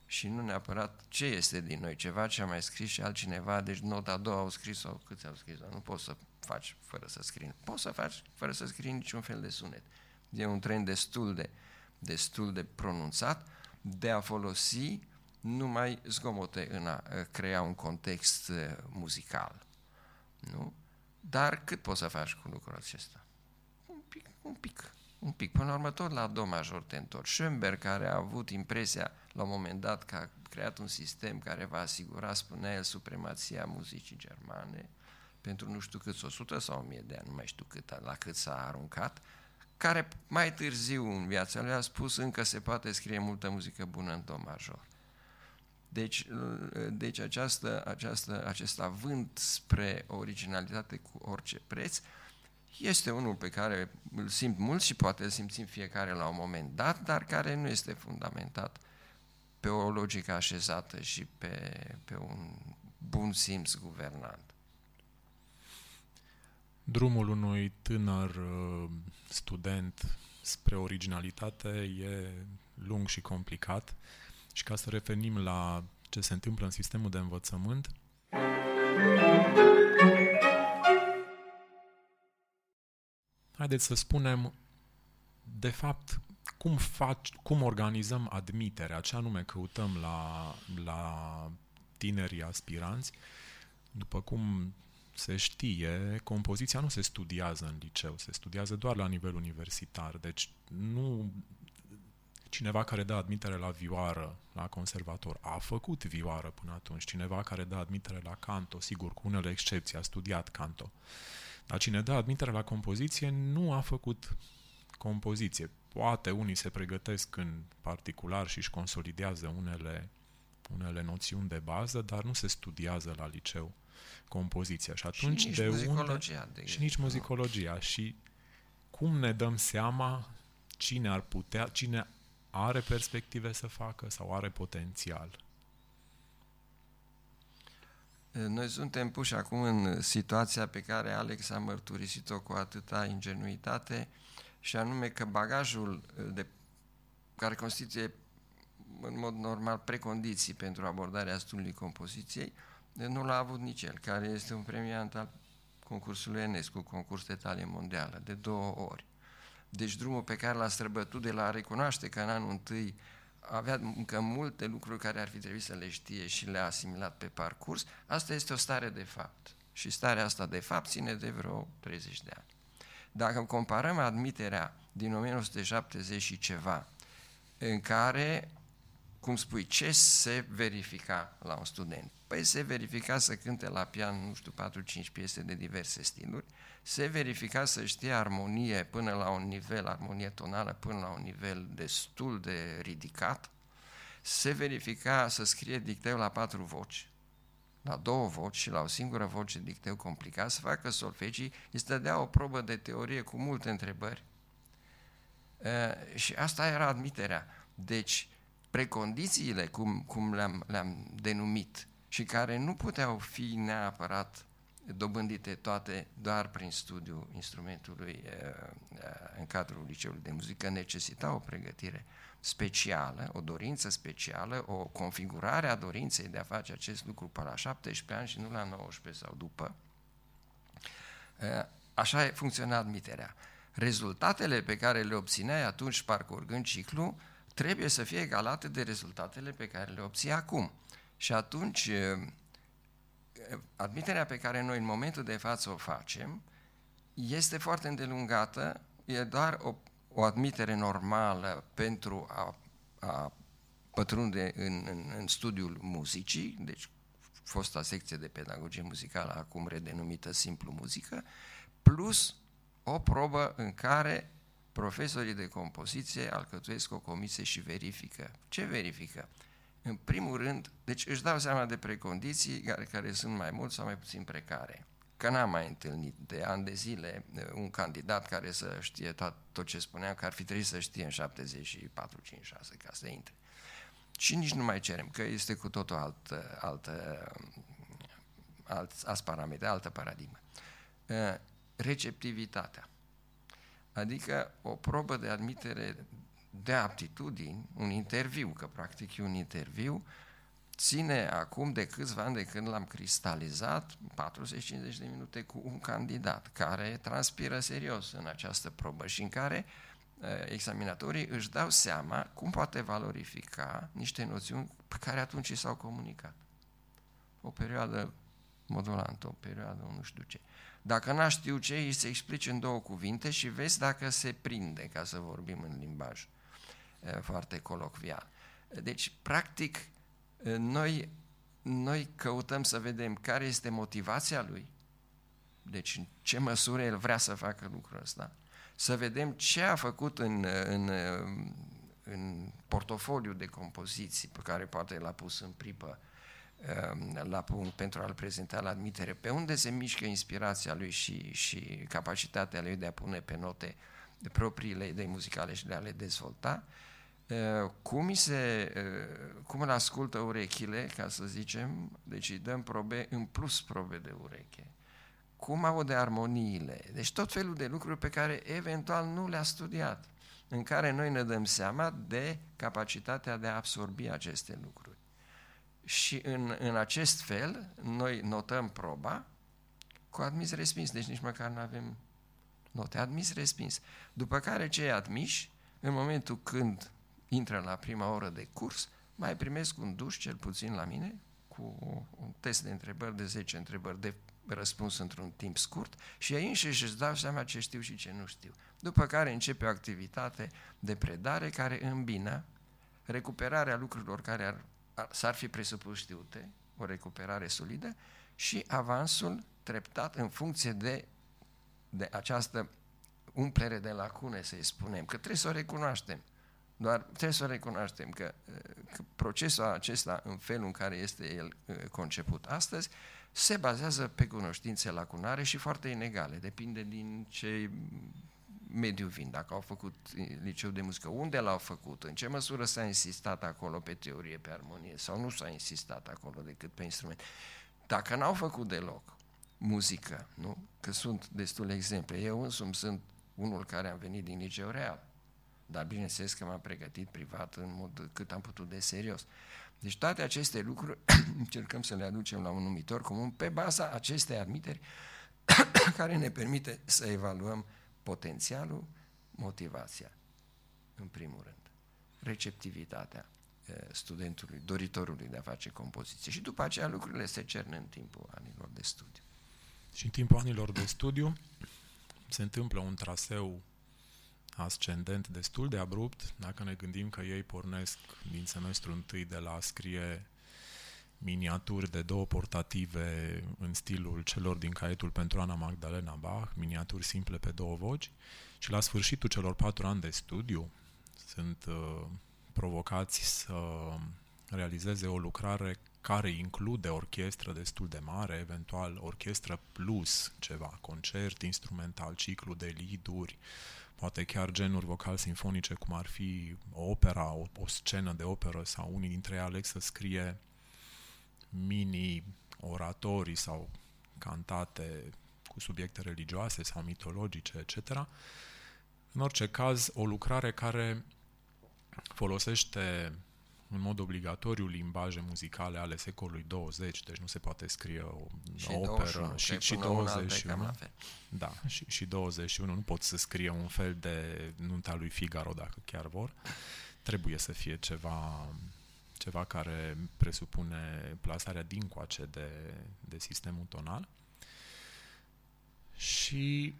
Și nu neapărat ce este din noi, ceva ce a mai scris și altcineva, deci nota a doua au scris sau câți au scris, nu poți să faci fără să scrii. Poți să faci fără să scrii niciun fel de sunet. E un tren destul de, destul de pronunțat de a folosi numai zgomote în a crea un context muzical. Nu? Dar cât poți să faci cu lucrul acesta? Un pic, un pic, un pic. Până la urmă, tot la do major te întorci. Schoenberg, care a avut impresia la un moment dat că a creat un sistem care va asigura, spunea el, supremația muzicii germane pentru nu știu cât, 100 sau 1000 de ani, nu mai știu cât, la cât s-a aruncat, care mai târziu în viața lui a spus încă se poate scrie multă muzică bună în do major. Deci, deci această, această, acest avânt spre originalitate cu orice preț este unul pe care îl simt mult și poate îl simțim fiecare la un moment dat, dar care nu este fundamentat pe o logică așezată și pe, pe un bun simț guvernant. Drumul unui tânăr uh, student spre originalitate e lung și complicat. Și ca să referim la ce se întâmplă în sistemul de învățământ, haideți să spunem, de fapt, cum, fac, cum organizăm admiterea, ce anume căutăm la, la tinerii aspiranți, după cum se știe, compoziția nu se studiază în liceu, se studiază doar la nivel universitar. Deci nu cineva care dă admitere la vioară la conservator a făcut vioară până atunci. Cineva care dă admitere la canto, sigur, cu unele excepții, a studiat canto. Dar cine dă admitere la compoziție nu a făcut compoziție. Poate unii se pregătesc în particular și își consolidează unele, unele noțiuni de bază, dar nu se studiază la liceu compoziția. Și atunci și nici de muzicologia. Unde, de și nici muzicologia. Și cum ne dăm seama cine ar putea, cine are perspective să facă sau are potențial? Noi suntem puși acum în situația pe care Alex a mărturisit-o cu atâta ingenuitate și anume că bagajul de, care constituie în mod normal precondiții pentru abordarea studiului compoziției nu l-a avut nici el, care este un premiant al concursului Enescu, concurs de talie mondială, de două ori. Deci drumul pe care l-a străbătut de la a recunoaște că în anul întâi avea încă multe lucruri care ar fi trebuit să le știe și le-a asimilat pe parcurs, asta este o stare de fapt. Și starea asta de fapt ține de vreo 30 de ani. Dacă comparăm admiterea din 1970 și ceva, în care, cum spui, ce se verifica la un student? Păi se verifica să cânte la pian, nu știu, 4-5 piese de diverse stiluri, se verifica să știe armonie până la un nivel, armonie tonală până la un nivel destul de ridicat, se verifica să scrie dicteu la patru voci, la două voci și la o singură voce dicteu complicat, să facă solfegii, îi stădea o probă de teorie cu multe întrebări. E, și asta era admiterea. Deci, precondițiile, cum, cum le-am, le-am denumit, și care nu puteau fi neapărat dobândite toate doar prin studiul instrumentului în cadrul liceului de muzică, necesita o pregătire specială, o dorință specială, o configurare a dorinței de a face acest lucru pe la 17 ani și nu la 19 sau după. Așa funcționa admiterea. Rezultatele pe care le obțineai atunci parcurgând ciclu trebuie să fie egalate de rezultatele pe care le obții acum. Și atunci, admiterea pe care noi în momentul de față o facem este foarte îndelungată, e doar o, o admitere normală pentru a, a pătrunde în, în, în studiul muzicii, deci fosta secție de pedagogie muzicală, acum redenumită simplu muzică, plus o probă în care profesorii de compoziție alcătuiesc o comisie și verifică. Ce verifică? În primul rând, deci își dau seama de precondiții care, care sunt mai mult sau mai puțin precare. Că n-am mai întâlnit de ani de zile uh, un candidat care să știe tot, tot ce spuneam, că ar fi trebuit să știe în 74, 5, 6 ca să intre. Și nici nu mai cerem, că este cu totul altă, altă, alt, alți parametri, altă paradigmă. Uh, receptivitatea. Adică o probă de admitere de aptitudini, un interviu, că practic e un interviu, ține acum de câțiva ani de când l-am cristalizat 40-50 de minute cu un candidat care transpiră serios în această probă și în care examinatorii își dau seama cum poate valorifica niște noțiuni pe care atunci i s-au comunicat. O perioadă modulantă, o perioadă nu știu ce. Dacă n-a știu ce, îi se explice în două cuvinte și vezi dacă se prinde, ca să vorbim în limbaj foarte colocvial. Deci, practic, noi, noi căutăm să vedem care este motivația lui, deci în ce măsură el vrea să facă lucrul ăsta, să vedem ce a făcut în, în, în portofoliu de compoziții pe care poate l-a pus în pripă la punct pentru a-l prezenta la admitere, pe unde se mișcă inspirația lui și, și capacitatea lui de a pune pe note propriile idei muzicale și de a le dezvolta, cum, se, cum îl ascultă urechile, ca să zicem, deci îi dăm probe, în plus probe de ureche, cum aude armoniile, deci tot felul de lucruri pe care eventual nu le-a studiat, în care noi ne dăm seama de capacitatea de a absorbi aceste lucruri. Și în, în acest fel, noi notăm proba cu admis-respins, deci nici măcar nu avem note, admis-respins. După care cei admiși, în momentul când intră la prima oră de curs, mai primesc un duș, cel puțin la mine, cu un test de întrebări de 10 întrebări de răspuns într-un timp scurt și ei înșiși își dau seama ce știu și ce nu știu. După care începe o activitate de predare care îmbină recuperarea lucrurilor care ar, ar, s-ar fi presupus știute, o recuperare solidă, și avansul treptat în funcție de, de această umplere de lacune, să-i spunem, că trebuie să o recunoaștem. Doar trebuie să recunoaștem că, că procesul acesta, în felul în care este el uh, conceput astăzi, se bazează pe cunoștințe lacunare și foarte inegale. Depinde din ce mediu vin, dacă au făcut liceu de muzică, unde l-au făcut, în ce măsură s-a insistat acolo pe teorie, pe armonie, sau nu s-a insistat acolo decât pe instrument. Dacă n-au făcut deloc muzică, nu? Că sunt destule exemple. Eu însumi sunt unul care am venit din liceu real dar bineînțeles că m-am pregătit privat în mod cât am putut de serios. Deci toate aceste lucruri încercăm să le aducem la un numitor comun pe baza acestei admiteri care ne permite să evaluăm potențialul, motivația, în primul rând, receptivitatea studentului, doritorului de a face compoziție. Și după aceea lucrurile se cern în timpul anilor de studiu. Și în timpul anilor de studiu se întâmplă un traseu ascendent destul de abrupt, dacă ne gândim că ei pornesc din semestrul întâi de la a scrie miniaturi de două portative în stilul celor din caietul pentru Ana Magdalena Bach, miniaturi simple pe două voci, și la sfârșitul celor patru ani de studiu sunt uh, provocați să realizeze o lucrare care include orchestră destul de mare, eventual orchestră plus ceva, concert instrumental, ciclu de liduri, poate chiar genuri vocal sinfonice, cum ar fi o opera, o, o scenă de operă sau unii dintre ei aleg să scrie mini-oratorii sau cantate cu subiecte religioase sau mitologice, etc. În orice caz, o lucrare care folosește în mod obligatoriu limbaje muzicale ale secolului 20, deci nu se poate scrie o și operă 21, și, și 21. Da, și, și 21 nu pot să scrie un fel de nunta lui Figaro dacă chiar vor. Trebuie să fie ceva ceva care presupune plasarea dincoace de, de sistemul tonal. Și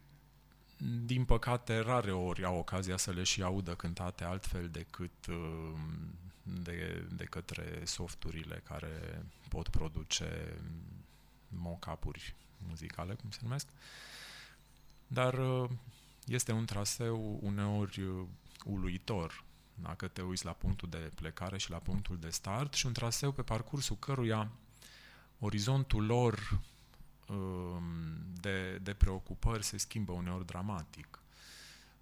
din păcate, rare ori au ocazia să le și audă cântate altfel decât uh, de, de către softurile care pot produce mock-up-uri muzicale, cum se numesc. Dar uh, este un traseu uneori uh, uluitor dacă te uiți la punctul de plecare și la punctul de start și un traseu pe parcursul căruia orizontul lor um, de, de preocupări se schimbă uneori dramatic.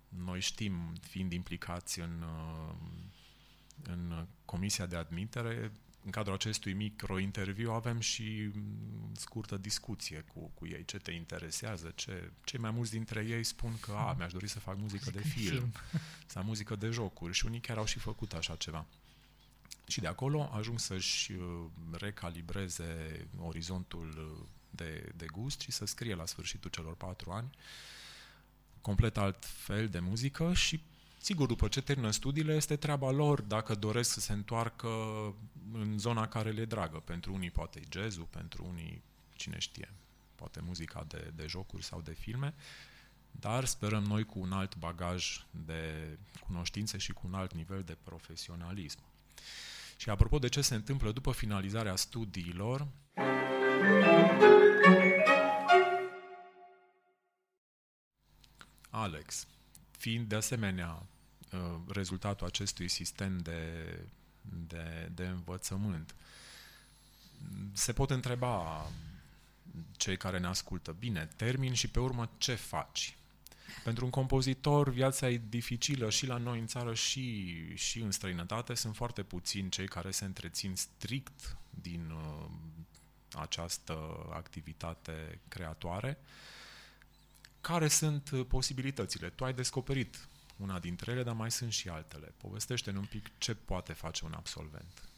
Noi știm, fiind implicați în uh, în comisia de admitere, în cadrul acestui micro-interviu avem și mm, scurtă discuție cu, cu ei, ce te interesează, ce, cei mai mulți dintre ei spun că a, mi-aș dori să fac muzică de film, film. sau muzică de jocuri. Și unii chiar au și făcut așa ceva. Și de acolo ajung să-și uh, recalibreze orizontul uh, de, de gust și să scrie la sfârșitul celor patru ani complet alt fel de muzică și Sigur, după ce termină studiile, este treaba lor dacă doresc să se întoarcă în zona care le dragă. Pentru unii poate e jazzul, pentru unii, cine știe, poate muzica de, de jocuri sau de filme, dar sperăm noi cu un alt bagaj de cunoștințe și cu un alt nivel de profesionalism. Și apropo de ce se întâmplă după finalizarea studiilor, Alex, fiind de asemenea uh, rezultatul acestui sistem de, de, de învățământ, se pot întreba cei care ne ascultă, bine, termin și pe urmă ce faci? Pentru un compozitor, viața e dificilă și la noi în țară și, și în străinătate. Sunt foarte puțini cei care se întrețin strict din uh, această activitate creatoare. Care sunt uh, posibilitățile? Tu ai descoperit una dintre ele, dar mai sunt și altele. Povestește-ne un pic ce poate face un absolvent.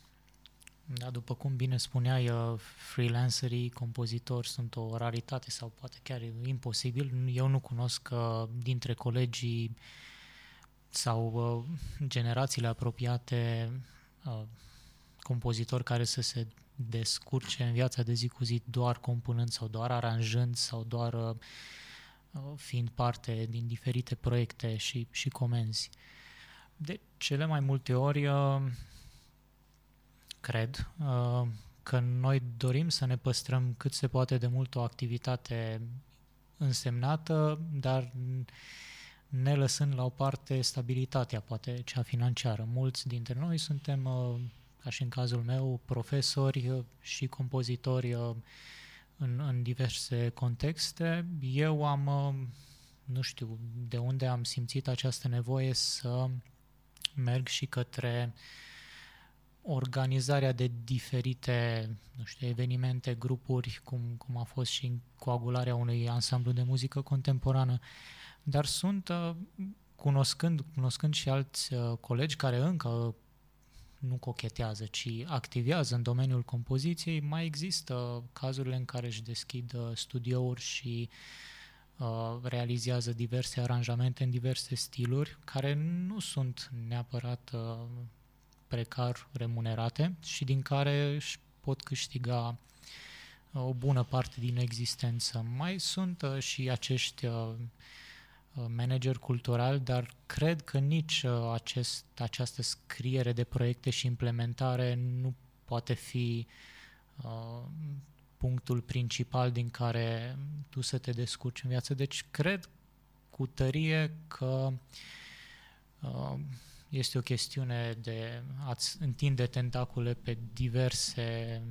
Da, după cum bine spuneai, uh, freelancerii, compozitori sunt o raritate sau poate chiar imposibil. Eu nu cunosc uh, dintre colegii sau uh, generațiile apropiate compozitori care să se descurce în viața de zi cu zi doar compunând sau doar aranjând sau doar fiind parte din diferite proiecte și, și comenzi. De cele mai multe ori cred uh, că noi dorim să ne păstrăm cât se poate de mult o activitate însemnată, dar ne lăsând la o parte stabilitatea, poate cea financiară. Mulți dintre noi suntem, uh, ca și în cazul meu, profesori uh, și compozitori în, în diverse contexte. Eu am, nu știu de unde am simțit această nevoie să merg și către uh, organizarea de diferite nu știu, evenimente, grupuri, cum, cum a fost și coagularea unui ansamblu de muzică contemporană, dar sunt, uh, cunoscând, cunoscând și alți uh, colegi care încă nu cochetează, ci activează în domeniul compoziției, mai există cazurile în care își deschid uh, studiouri și uh, realizează diverse aranjamente în diverse stiluri, care nu sunt neapărat uh, precar remunerate și din care își pot câștiga uh, o bună parte din existență. Mai sunt uh, și acești uh, manageri culturali, dar cred că nici acest, această scriere de proiecte și implementare nu poate fi uh, punctul principal din care tu să te descurci în viață. Deci cred cu tărie că uh, este o chestiune de a-ți întinde tentacule pe diverse,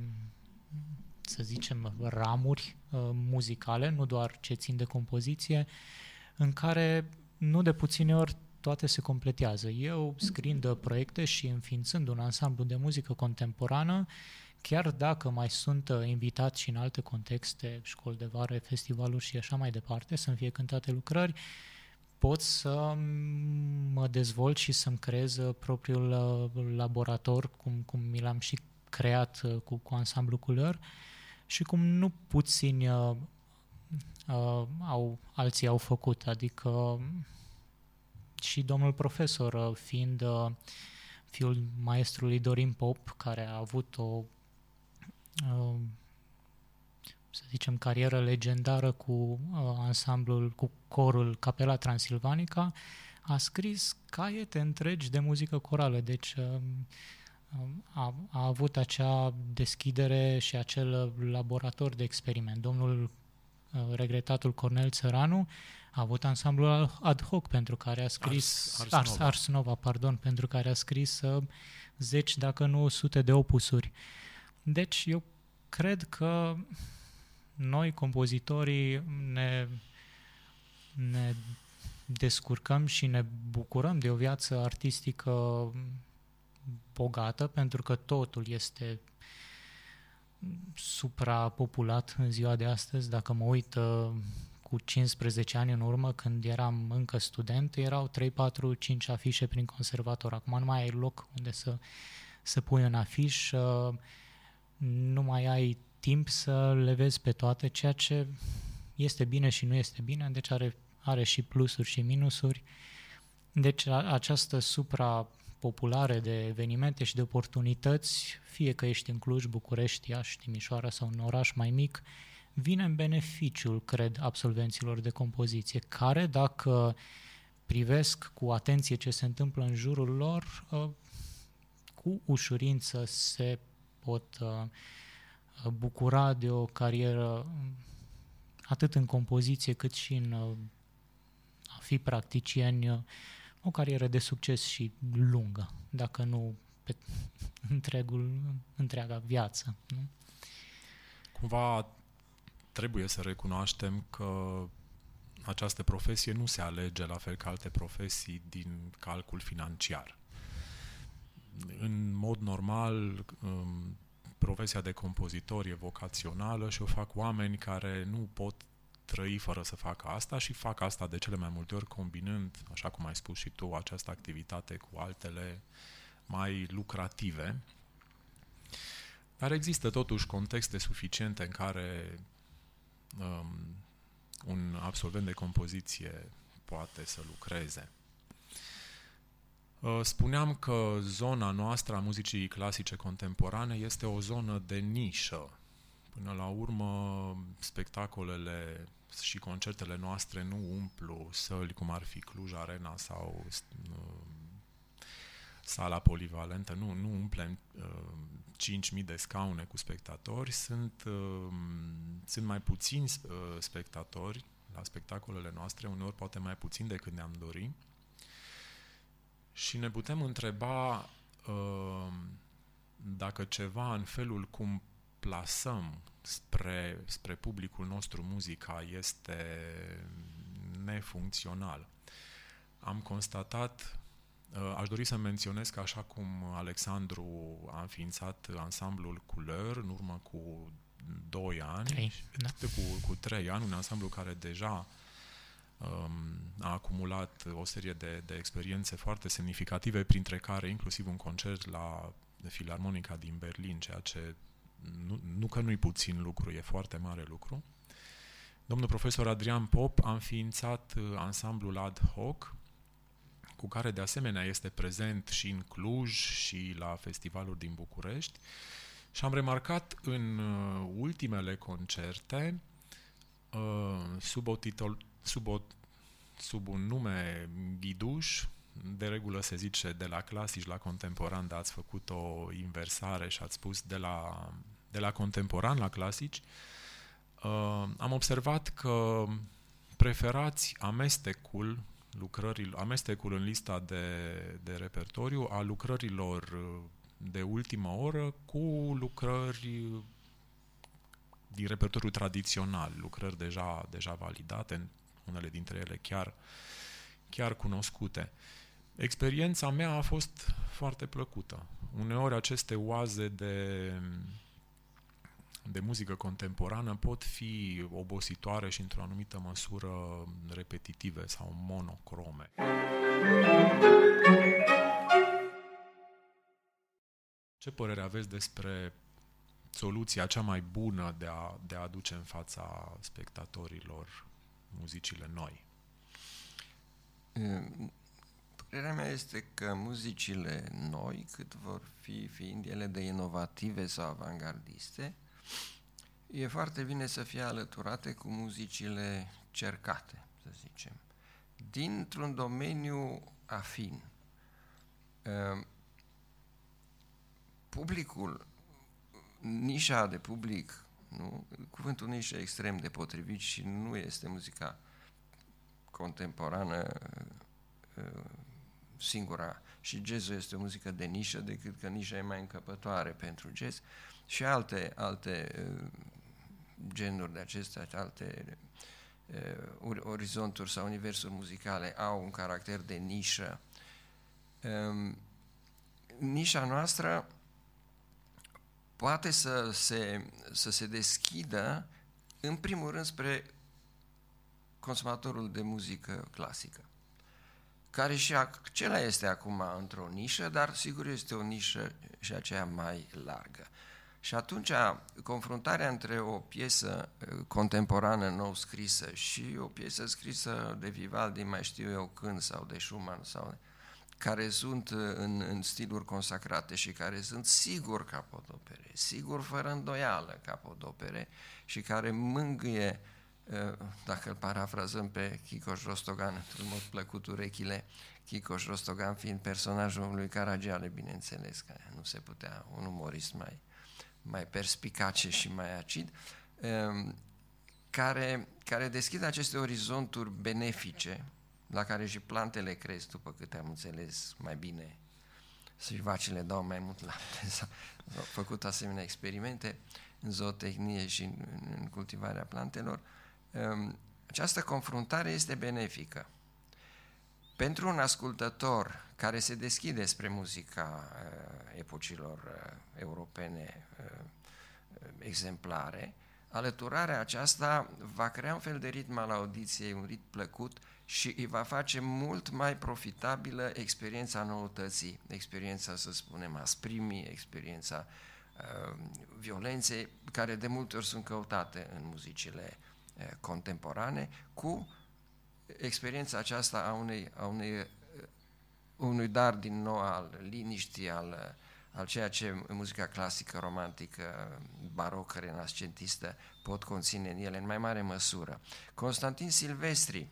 să zicem, ramuri uh, muzicale, nu doar ce țin de compoziție, în care nu de puține ori toate se completează. Eu, scriind proiecte și înființând un ansamblu de muzică contemporană, chiar dacă mai sunt uh, invitați și în alte contexte, școli de vară, festivaluri și așa mai departe, să-mi fie cântate lucrări, pot să mă dezvolt și să-mi creez uh, propriul uh, laborator, cum, cum mi l-am și creat uh, cu, cu ansamblu culor și cum nu puțini uh, uh, au, alții au făcut. Adică și domnul profesor, uh, fiind uh, fiul maestrului Dorin Pop, care a avut o uh, să zicem, carieră legendară cu uh, ansamblul, cu corul Capela Transilvanica, a scris caiete întregi de muzică corală, deci uh, a, a avut acea deschidere și acel laborator de experiment. Domnul uh, regretatul Cornel Țăranu a avut ansamblul ad hoc pentru care a scris Ars, Ars, Nova. Ars Nova, pardon, pentru care a scris uh, zeci, dacă nu sute de opusuri. Deci eu cred că noi, compozitorii, ne, ne descurcăm și ne bucurăm de o viață artistică bogată, pentru că totul este suprapopulat în ziua de astăzi. Dacă mă uit uh, cu 15 ani în urmă, când eram încă student, erau 3, 4, 5 afișe prin conservator. Acum nu mai ai loc unde să, să pui un afiș, uh, nu mai ai timp să le vezi pe toate, ceea ce este bine și nu este bine, deci are, are și plusuri și minusuri. Deci această suprapopulare de evenimente și de oportunități, fie că ești în Cluj, București, Iași, Timișoara sau un oraș mai mic, vine în beneficiul, cred, absolvenților de compoziție, care, dacă privesc cu atenție ce se întâmplă în jurul lor, ă, cu ușurință se pot ă, bucura de o carieră atât în compoziție cât și în ă, a fi practicieni, o carieră de succes și lungă, dacă nu pe întregul, întreaga viață. Nu? Cumva trebuie să recunoaștem că această profesie nu se alege la fel ca alte profesii din calcul financiar. În mod normal, um, profesia de compozitor e vocațională și o fac oameni care nu pot trăi fără să facă asta și fac asta de cele mai multe ori combinând, așa cum ai spus și tu, această activitate cu altele mai lucrative. Dar există totuși contexte suficiente în care um, un absolvent de compoziție poate să lucreze. Uh, spuneam că zona noastră a muzicii clasice contemporane este o zonă de nișă. Până la urmă, spectacolele și concertele noastre nu umplu săli cum ar fi Cluj Arena sau uh, sala polivalentă, nu, nu umplem uh, 5.000 de scaune cu spectatori, sunt, uh, sunt mai puțini uh, spectatori la spectacolele noastre, uneori poate mai puțin decât ne-am dori. Și ne putem întreba uh, dacă ceva în felul cum plasăm spre, spre publicul nostru muzica este nefuncțional. Am constatat Uh, aș dori să menționez că așa cum Alexandru a înființat ansamblul Couleur în urmă cu 2 ani, trei, da. cu, cu 3 ani, un ansamblu care deja um, a acumulat o serie de, de experiențe foarte semnificative, printre care inclusiv un concert la Filarmonica din Berlin, ceea ce nu, nu că nu-i puțin lucru, e foarte mare lucru. Domnul profesor Adrian Pop a înființat uh, ansamblul ad hoc, cu care de asemenea este prezent și în Cluj și la festivalul din București. Și am remarcat în uh, ultimele concerte, uh, sub, o titol, sub, o, sub un nume ghiduș, de regulă se zice de la clasici la contemporan, dar ați făcut o inversare și ați spus de la, de la contemporan la clasici, uh, am observat că preferați amestecul lucrările, amestecul în lista de, de repertoriu a lucrărilor uh, de ultimă oră cu lucrări din repertoriu tradițional, lucrări deja, deja validate, unele dintre ele chiar, chiar cunoscute. Experiența mea a fost foarte plăcută. Uneori aceste oaze de de muzică contemporană pot fi obositoare și într-o anumită măsură repetitive sau monocrome. Ce părere aveți despre soluția cea mai bună de a, de a aduce în fața spectatorilor muzicile noi? Părerea mea este că muzicile noi, cât vor fi fiind ele de inovative sau avangardiste, e foarte bine să fie alăturate cu muzicile cercate, să zicem, dintr-un domeniu afin. Ehm, publicul, nișa de public, nu? cuvântul nișă extrem de potrivit și nu este muzica contemporană ehm, singura. Și jazzul este o muzică de nișă decât că nișa e mai încăpătoare pentru jazz. Și alte, alte uh, genuri de acestea, alte uh, orizonturi sau universuri muzicale au un caracter de nișă. Um, nișa noastră poate să se, să se deschidă în primul rând spre consumatorul de muzică clasică, care și acela este acum într-o nișă, dar sigur este o nișă și aceea mai largă. Și atunci, confruntarea între o piesă uh, contemporană nou scrisă și o piesă scrisă de Vivaldi, mai știu eu când, sau de Schumann, sau care sunt uh, în, în stiluri consacrate și care sunt sigur capodopere, sigur fără îndoială capodopere și care mângâie, uh, dacă îl parafrazăm pe Chicoș Rostogan într-un mod plăcut urechile, Chicoș Rostogan fiind personajul lui Caragiale, bineînțeles, care nu se putea, un umorist mai, mai perspicace și mai acid, um, care, care deschid aceste orizonturi benefice, la care și plantele cresc, după câte am înțeles mai bine, și vacile dau mai mult lapte. S-au făcut asemenea experimente în zootehnie și în, în cultivarea plantelor. Um, această confruntare este benefică. Pentru un ascultător care se deschide spre muzica uh, epocilor uh, europene uh, exemplare, alăturarea aceasta va crea un fel de ritm al audiției, un ritm plăcut și îi va face mult mai profitabilă experiența noutății, experiența, să spunem, asprimii, experiența uh, violenței, care de multe ori sunt căutate în muzicile uh, contemporane, cu experiența aceasta a, unei, a unei, uh, unui dar din nou al liniștii, al, al ceea ce muzica clasică, romantică, barocă, renascentistă pot conține în ele în mai mare măsură. Constantin Silvestri,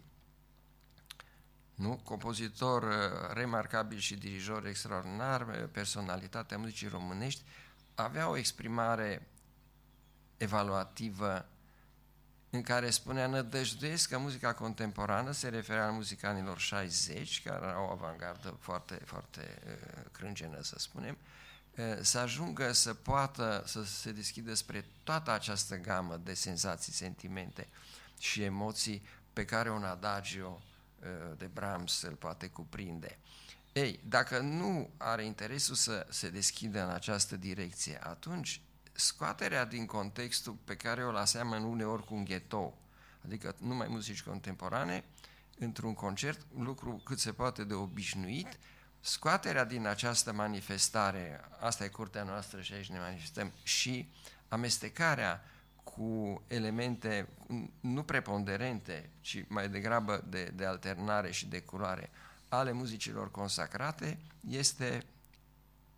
nu? compozitor uh, remarcabil și dirijor extraordinar, uh, personalitatea muzicii românești, avea o exprimare evaluativă în care spunea nădăjduiesc că muzica contemporană se referea la muzica anilor 60, care era o avangardă foarte, foarte uh, crângenă, să spunem, să ajungă să poată să se deschidă spre toată această gamă de senzații, sentimente și emoții pe care un adagio Uh, de Brahms îl poate cuprinde. Ei, dacă nu are interesul să se deschidă în această direcție, atunci scoaterea din contextul pe care o aseamăn uneori cu un ghetto, adică numai muzici contemporane, într-un concert, un lucru cât se poate de obișnuit, scoaterea din această manifestare, asta e curtea noastră și aici ne manifestăm, și amestecarea cu elemente nu preponderente, ci mai degrabă de, de alternare și de culoare ale muzicilor consacrate, este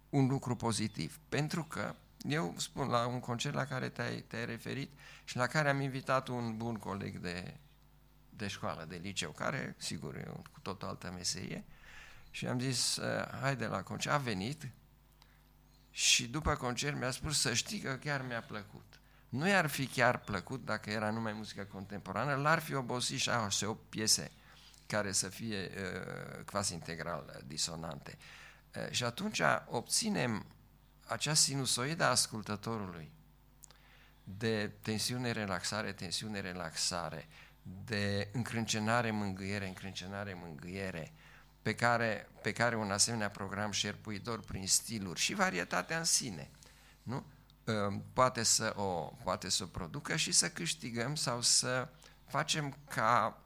un lucru pozitiv. Pentru că, eu spun, la un concert la care te-ai, te referit și la care am invitat un bun coleg de, de școală, de liceu, care, sigur, e cu tot o altă meserie, și am zis, haide la concert, a venit și după concert mi-a spus să știi că chiar mi-a plăcut nu i-ar fi chiar plăcut dacă era numai muzică contemporană, l-ar fi obosit și așa o piese care să fie uh, quasi integral disonante. Uh, și atunci obținem acea sinusoidă a ascultătorului de tensiune, relaxare, tensiune, relaxare, de încrâncenare, mângâiere, încrâncenare, mângâiere, pe care, pe care un asemenea program șerpuitor prin stiluri și varietatea în sine, nu? Ehm, poate să o, poate să o producă și să câștigăm sau să facem ca,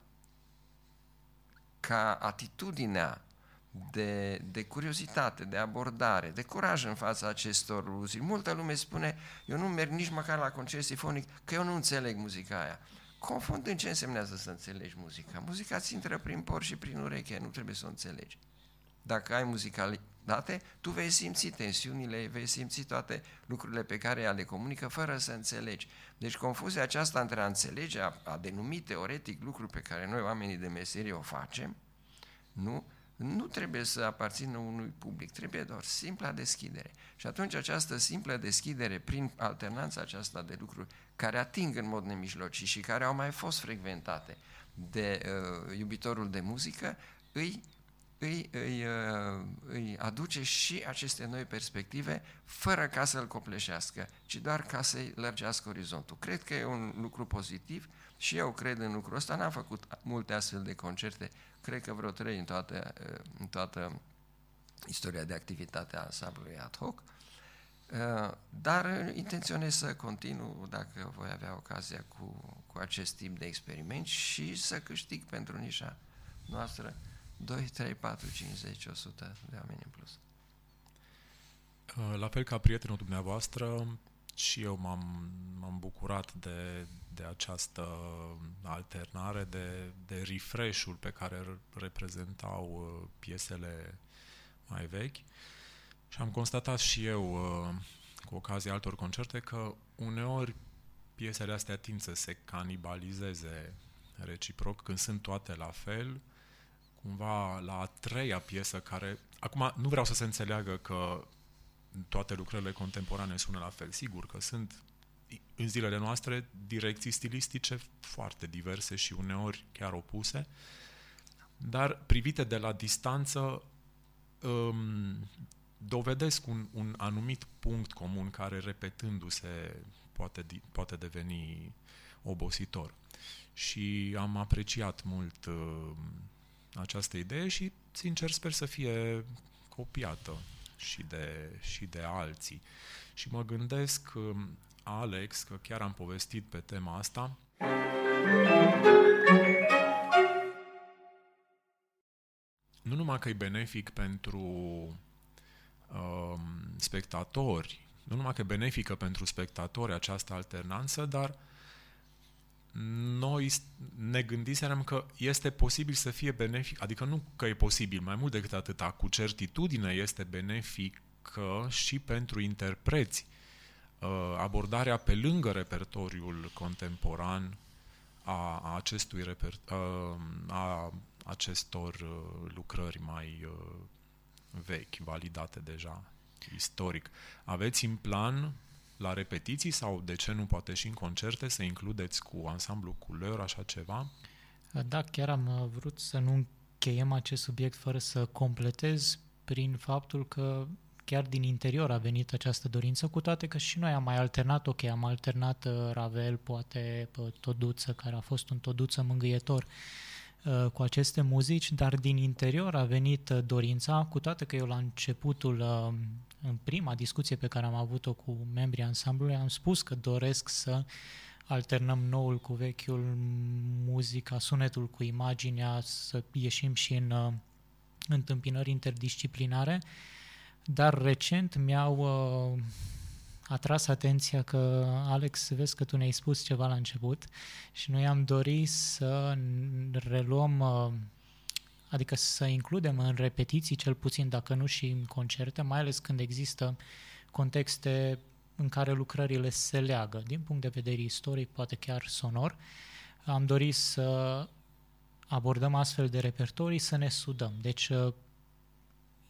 ca atitudinea de, de curiozitate, de abordare, de curaj în fața acestor iluzii. Multă lume spune, eu nu merg nici măcar la concert sifonic, că eu nu înțeleg muzica aia. Confundând ce însemnează să înțelegi muzica. Muzica ți intră prin por și prin ureche, nu trebuie să o înțelegi. Dacă ai muzical, date, tu vei simți tensiunile, vei simți toate lucrurile pe care ea le comunică fără să înțelegi. Deci confuzia aceasta între a înțelege, a, a denumi teoretic lucruri pe care noi oamenii de meserie o facem, nu, nu trebuie să aparțină unui public, trebuie doar simpla deschidere. Și atunci această simplă deschidere prin alternanța aceasta de lucruri care ating în mod nemijlocit și care au mai fost frecventate de uh, iubitorul de muzică, îi îi, îi, uh, îi aduce și aceste noi perspective fără ca să-l copleșească, ci doar ca să-i lărgească orizontul. Cred că e un lucru pozitiv și eu cred în lucrul ăsta. N-am făcut multe astfel de concerte, cred că vreo trei în toată, uh, în toată istoria de activitate a ansamblului ad hoc, uh, dar intenționez să continu, dacă voi avea ocazia, cu, cu acest tip de experiment și să câștig pentru nișa noastră 2, 3, 4, 50, 100 de oameni în plus. Uh, la fel ca prietenul dumneavoastră, și eu m-am, m-am bucurat de, de această alternare, de, de refresh-ul pe care îl reprezentau uh, piesele mai vechi. Și am constatat și eu, uh, cu ocazia altor concerte, că uneori piesele astea tind să se canibalizeze reciproc când sunt toate la fel. Cumva la a treia piesă care... Acum, nu vreau să se înțeleagă că toate lucrările contemporane sună la fel. Sigur că sunt în zilele noastre direcții stilistice foarte diverse și uneori chiar opuse, dar privite de la distanță um, dovedesc un, un anumit punct comun care repetându-se poate, poate deveni obositor. Și am apreciat mult uh, această idee și, sincer, sper să fie copiată și de, și de alții. Și mă gândesc, um, Alex, că chiar am povestit pe tema asta, nu numai că e benefic pentru um, spectatori, nu numai că e benefică pentru spectatori această alternanță, dar noi ne gândiserăm că este posibil să fie benefic, adică nu că e posibil, mai mult decât atâta, cu certitudine este benefică și pentru interpreți. Uh, abordarea pe lângă repertoriul contemporan a, acestui reper, uh, a acestor uh, lucrări mai vechi, validate deja istoric. Aveți în plan la repetiții sau, de ce nu, poate și în concerte, să includeți cu ansamblu Culeur așa ceva? Da, chiar am uh, vrut să nu încheiem acest subiect fără să completez prin faptul că chiar din interior a venit această dorință, cu toate că și noi am mai alternat, ok, am alternat uh, Ravel, poate Toduță, care a fost un Toduță mângâietor, uh, cu aceste muzici, dar din interior a venit dorința, cu toate că eu la începutul în prima discuție pe care am avut-o cu membrii ansamblului, am spus că doresc să alternăm noul cu vechiul, muzica, sunetul cu imaginea, să ieșim și în uh, întâmpinări interdisciplinare, dar recent mi-au uh, atras atenția că, Alex, vezi că tu ne-ai spus ceva la început și noi am dorit să reluăm uh, adică să includem în repetiții, cel puțin dacă nu și în concerte, mai ales când există contexte în care lucrările se leagă, din punct de vedere istoric, poate chiar sonor. Am dorit să abordăm astfel de repertorii, să ne sudăm. Deci,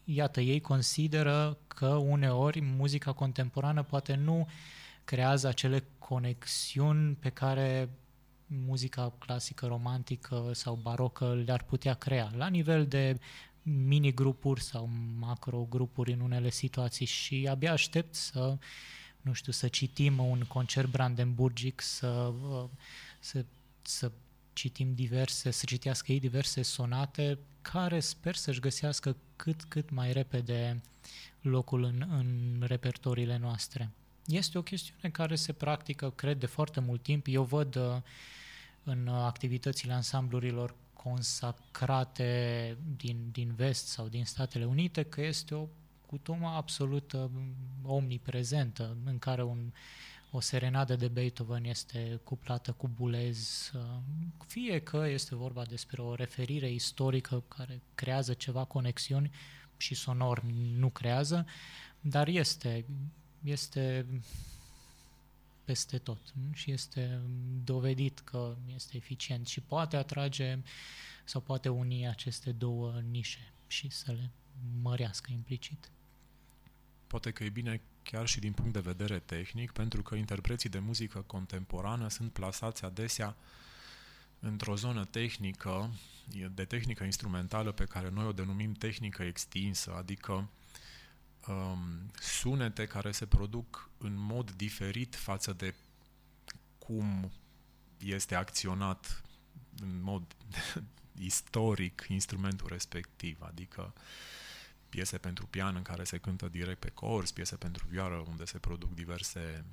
iată, ei consideră că uneori muzica contemporană poate nu creează acele conexiuni pe care muzica clasică, romantică sau barocă le-ar putea crea, la nivel de mini-grupuri sau macro-grupuri în unele situații și abia aștept să, nu știu, să citim un concert brandenburgic, să, să, să citim diverse, să citească ei diverse sonate care sper să-și găsească cât, cât mai repede locul în, în repertoriile noastre. Este o chestiune care se practică, cred, de foarte mult timp. Eu văd uh, în activitățile ansamblurilor consacrate din, din vest sau din Statele Unite, că este o cutumă absolut uh, omniprezentă, în care un, o serenadă de Beethoven este cuplată cu bulez, uh, fie că este vorba despre o referire istorică care creează ceva conexiuni și sonor nu creează, dar este, este peste tot și este dovedit că este eficient și poate atrage sau poate uni aceste două nișe și să le mărească implicit. Poate că e bine chiar și din punct de vedere tehnic, pentru că interpreții de muzică contemporană sunt plasați adesea într-o zonă tehnică, de tehnică instrumentală pe care noi o denumim tehnică extinsă, adică um, sunete care se produc în mod diferit față de cum este acționat în mod istoric instrumentul respectiv, adică piese pentru pian în care se cântă direct pe cors, piese pentru vioară unde se produc diverse